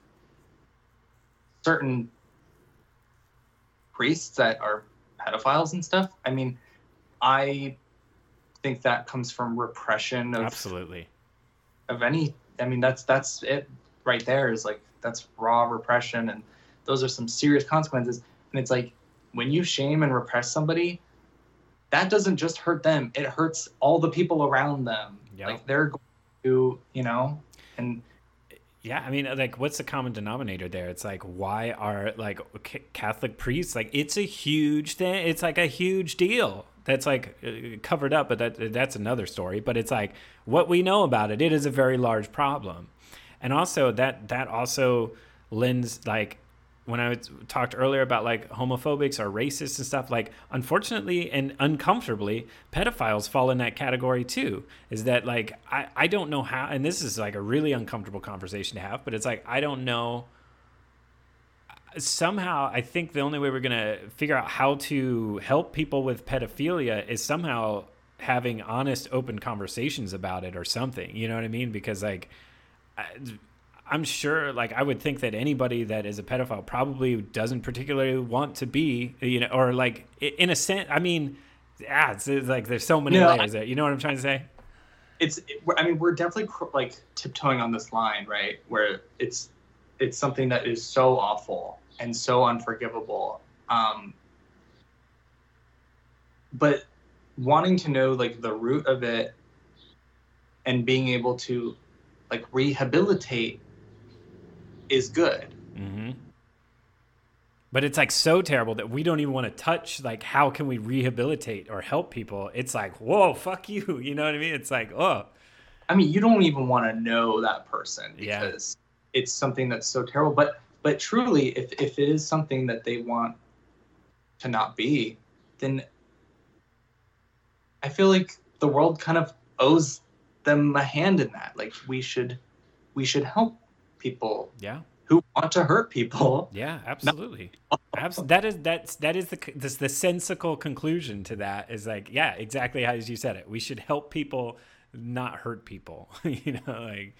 certain priests that are pedophiles and stuff. I mean, I think that comes from repression of Absolutely. of any. I mean, that's that's it right there. Is like that's raw repression, and those are some serious consequences. And it's like when you shame and repress somebody, that doesn't just hurt them; it hurts all the people around them. Yep. Like they're going to, you know, and Yeah, I mean, like, what's the common denominator there? It's like, why are like C- Catholic priests like? It's a huge thing. It's like a huge deal. That's like uh, covered up, but that that's another story. But it's like what we know about it. It is a very large problem, and also that that also lends like when I talked earlier about like homophobics or racists and stuff, like unfortunately and uncomfortably, pedophiles fall in that category too. Is that like I, I don't know how and this is like a really uncomfortable conversation to have, but it's like I don't know somehow I think the only way we're gonna figure out how to help people with pedophilia is somehow having honest, open conversations about it or something. You know what I mean? Because like, I, I'm sure, like, I would think that anybody that is a pedophile probably doesn't particularly want to be, you know, or like, in a sense, I mean, yeah, it's, it's like there's so many No, layers there. You know what I'm trying to say? it's it, i mean we're definitely cr- like tiptoeing on this line right where it's it's something that is so awful and so unforgivable um but wanting to know like the root of it and being able to like rehabilitate is good Mm-hmm. But it's like so terrible that we don't even want to touch like how can we rehabilitate or help people. It's like whoa, fuck you. *laughs* You know what I mean? It's like oh I mean, you don't even want to know that person Yeah. because it's something that's so terrible. But but truly, if if it is something that they want to not be, then I feel like the world kind of owes them a hand in that. Like we should we should help people yeah. who want to hurt people. Yeah, absolutely. Abs- that is that's that is the this the sensical conclusion to that is like yeah, exactly how you said it. We should help people, not hurt people. *laughs* you know, like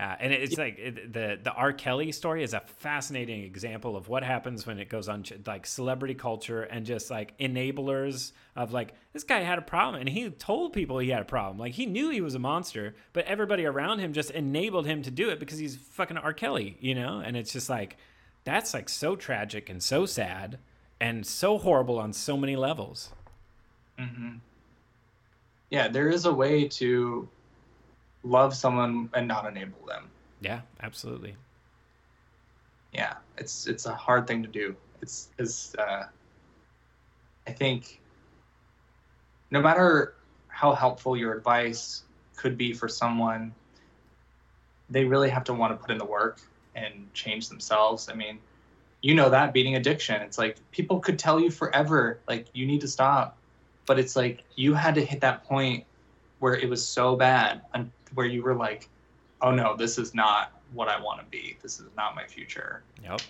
yeah, and it's like it, the the R. Kelly story is a fascinating example of what happens when it goes on like celebrity culture and just like enablers of like this guy had a problem and he told people he had a problem. Like he knew he was a monster, but everybody around him just enabled him to do it because he's fucking R. Kelly, you know? And it's just like that's like so tragic and so sad and so horrible on so many levels. hmm Yeah, there is a way to love someone and not enable them. Yeah, absolutely. yeah it's it's a hard thing to do it's is uh i think no matter how helpful your advice could be for someone they really have to want to put in the work and change themselves i mean you know that beating addiction it's like people could tell you forever like you need to stop but it's like you had to hit that point where it was so bad and where you were like oh no this is not what i want to be this is not my future Yep.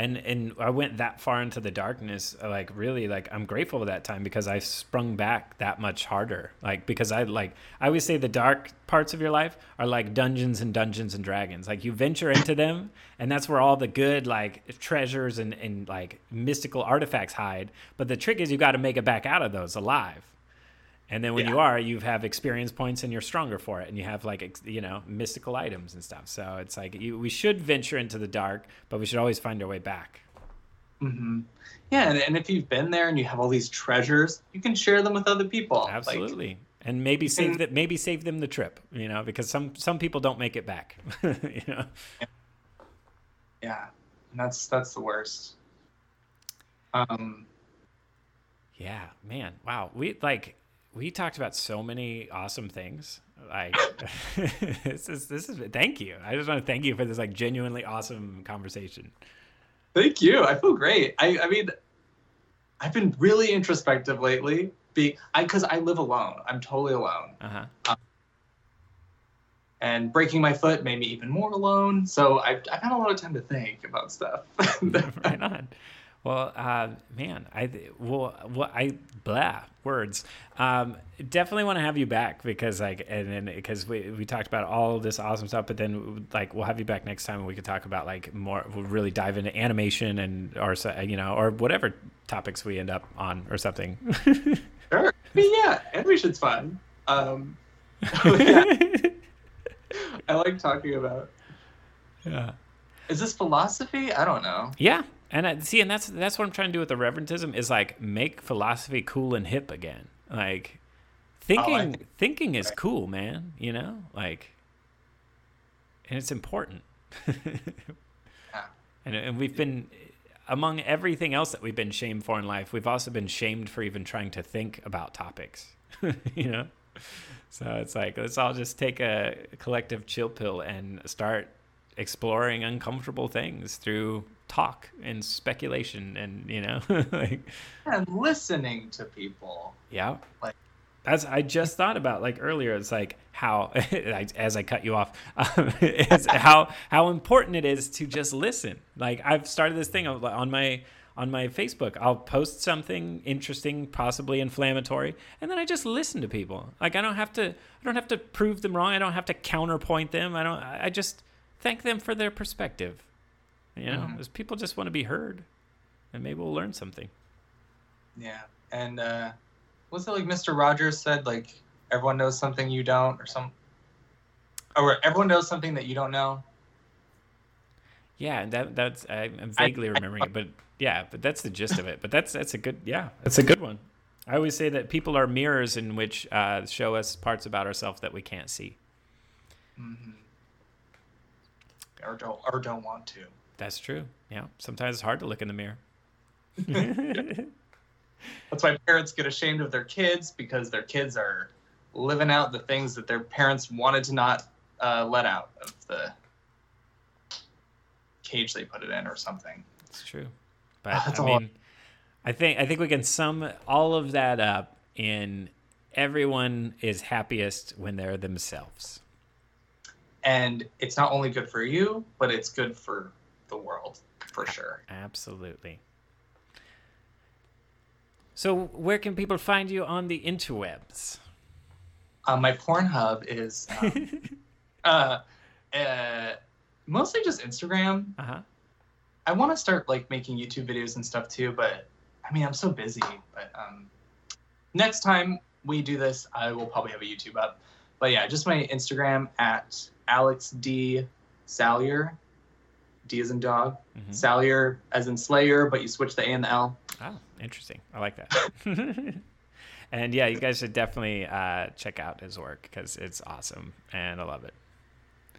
And and I went that far into the darkness, like really, like I'm grateful for that time because I sprung back that much harder. Like because I like I always say the dark parts of your life are like dungeons and dungeons and dragons. Like you venture into them, and that's where all the good like treasures and and like mystical artifacts hide. But the trick is you got to make it back out of those alive. And then when Yeah. you are, you have experience points and you're stronger for it. And you have like, you know, mystical items and stuff. So it's like you, we should venture into the dark, but we should always find our way back. hmm Yeah, and, and if you've been there and you have all these treasures, you can share them with other people. Like, Absolutely. and maybe save that, maybe save them the trip, you know, because some, some people don't make it back, *laughs* you know? yeah, and that's that's the worst. Um, Yeah, man. Wow. We like, we talked about so many awesome things. Like, *laughs* this is, this is, thank you. I just want to thank you for this like genuinely awesome conversation. thank you. I feel great. I I mean, I've been really introspective lately. Be I because I live alone. I'm totally alone, Uh huh. and breaking my foot made me even more alone. So I've I've had a lot of time to think about stuff. *laughs* right on. Well, uh, man, I well, well, I blah words. Um, definitely want to have you back because like, and then because we we talked about all this awesome stuff, but then like we'll have you back next time and we could talk about like more. We'll really dive into animation and or you know or whatever topics we end up on or something. *laughs* sure. I mean, yeah, animation's fun. Um, *laughs* yeah, *laughs* I like talking about. yeah. Is this philosophy? I don't know. Yeah, and I, see, and that's that's what I'm trying to do with the reverentism is like make philosophy cool and hip again. Like thinking, oh, think- thinking is right. cool, man. You know, like, and it's important. *laughs* Yeah. And and we've been among everything else that we've been shamed for in life. We've also been shamed for even trying to think about topics. *laughs* you know, so it's like let's all just take a collective chill pill and start exploring uncomfortable things through talk and speculation and you know *laughs* like and listening to people. yeah. Like- that's i just thought about like earlier it's like how *laughs* as i cut you off um, *laughs* it's how how important it is to just listen. Like i've started this thing on my on my facebook i'll post something interesting possibly inflammatory and then i just listen to people. Like i don't have to i don't have to prove them wrong. I don't have to counterpoint them. I don't i just thank them for their perspective you know Mhm. 'cause people just want to be heard and maybe we'll learn something Yeah. And uh was it like Mr. Rogers said, like everyone knows something you don't or some or everyone knows something that you don't know? Yeah, and that that's I, I'm vaguely remembering it, but yeah, but that's the gist of it. But that's that's a good yeah, that's a good one. I always say that people are mirrors in which uh, show us parts about ourselves that we can't see. hmm Or don't or don't want to. That's true. Yeah, sometimes it's hard to look in the mirror. *laughs* That's why parents get ashamed of their kids because their kids are living out the things that their parents wanted to not uh, let out of the cage they put it in or something. It's true. But *laughs* That's I mean, I think I think we can sum all of that up in everyone is happiest when they're themselves. And it's not only good for you, but it's good for the world for sure. Absolutely. So, where can people find you on the interwebs? Uh, my Pornhub is *laughs* um, uh, uh, mostly just Instagram. Uh huh. I want to start like making YouTube videos and stuff too, but I mean I'm so busy. But um, next time we do this, I will probably have a YouTube up. But yeah, just my Instagram at Alex D Salyer. D as in dog. Mhm. Salyer as in Slayer, but you switch the A and the L. Oh, interesting. I like that. *laughs* and yeah, you guys should definitely uh, check out his work because it's awesome and I love it.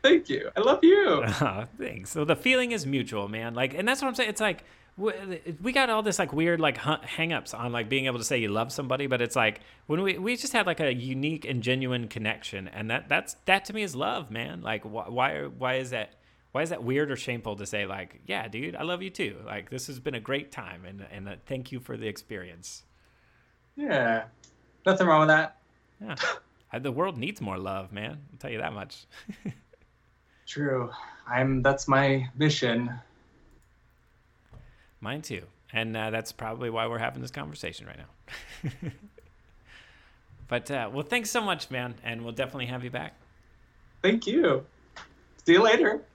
Thank you. I love you. *laughs* Oh, thanks. So the feeling is mutual, man. Like, and that's what I'm saying. It's like we, got all this like weird like hang-ups on like being able to say you love somebody, but it's like when we we just had like a unique and genuine connection, and that that's that to me is love, man. Like, wh- why why is that? Why is that weird or shameful to say like, yeah, dude, I love you too. Like, this has been a great time, and and uh, thank you for the experience. Yeah. Nothing wrong with that. Yeah, *laughs* the world needs more love, man. I'll tell you that much. *laughs* True. I'm that's my mission. Mine too. And uh, that's probably why we're having this conversation right now. *laughs* but, uh, well, thanks so much, man. And we'll definitely have you back. Thank you. See you later.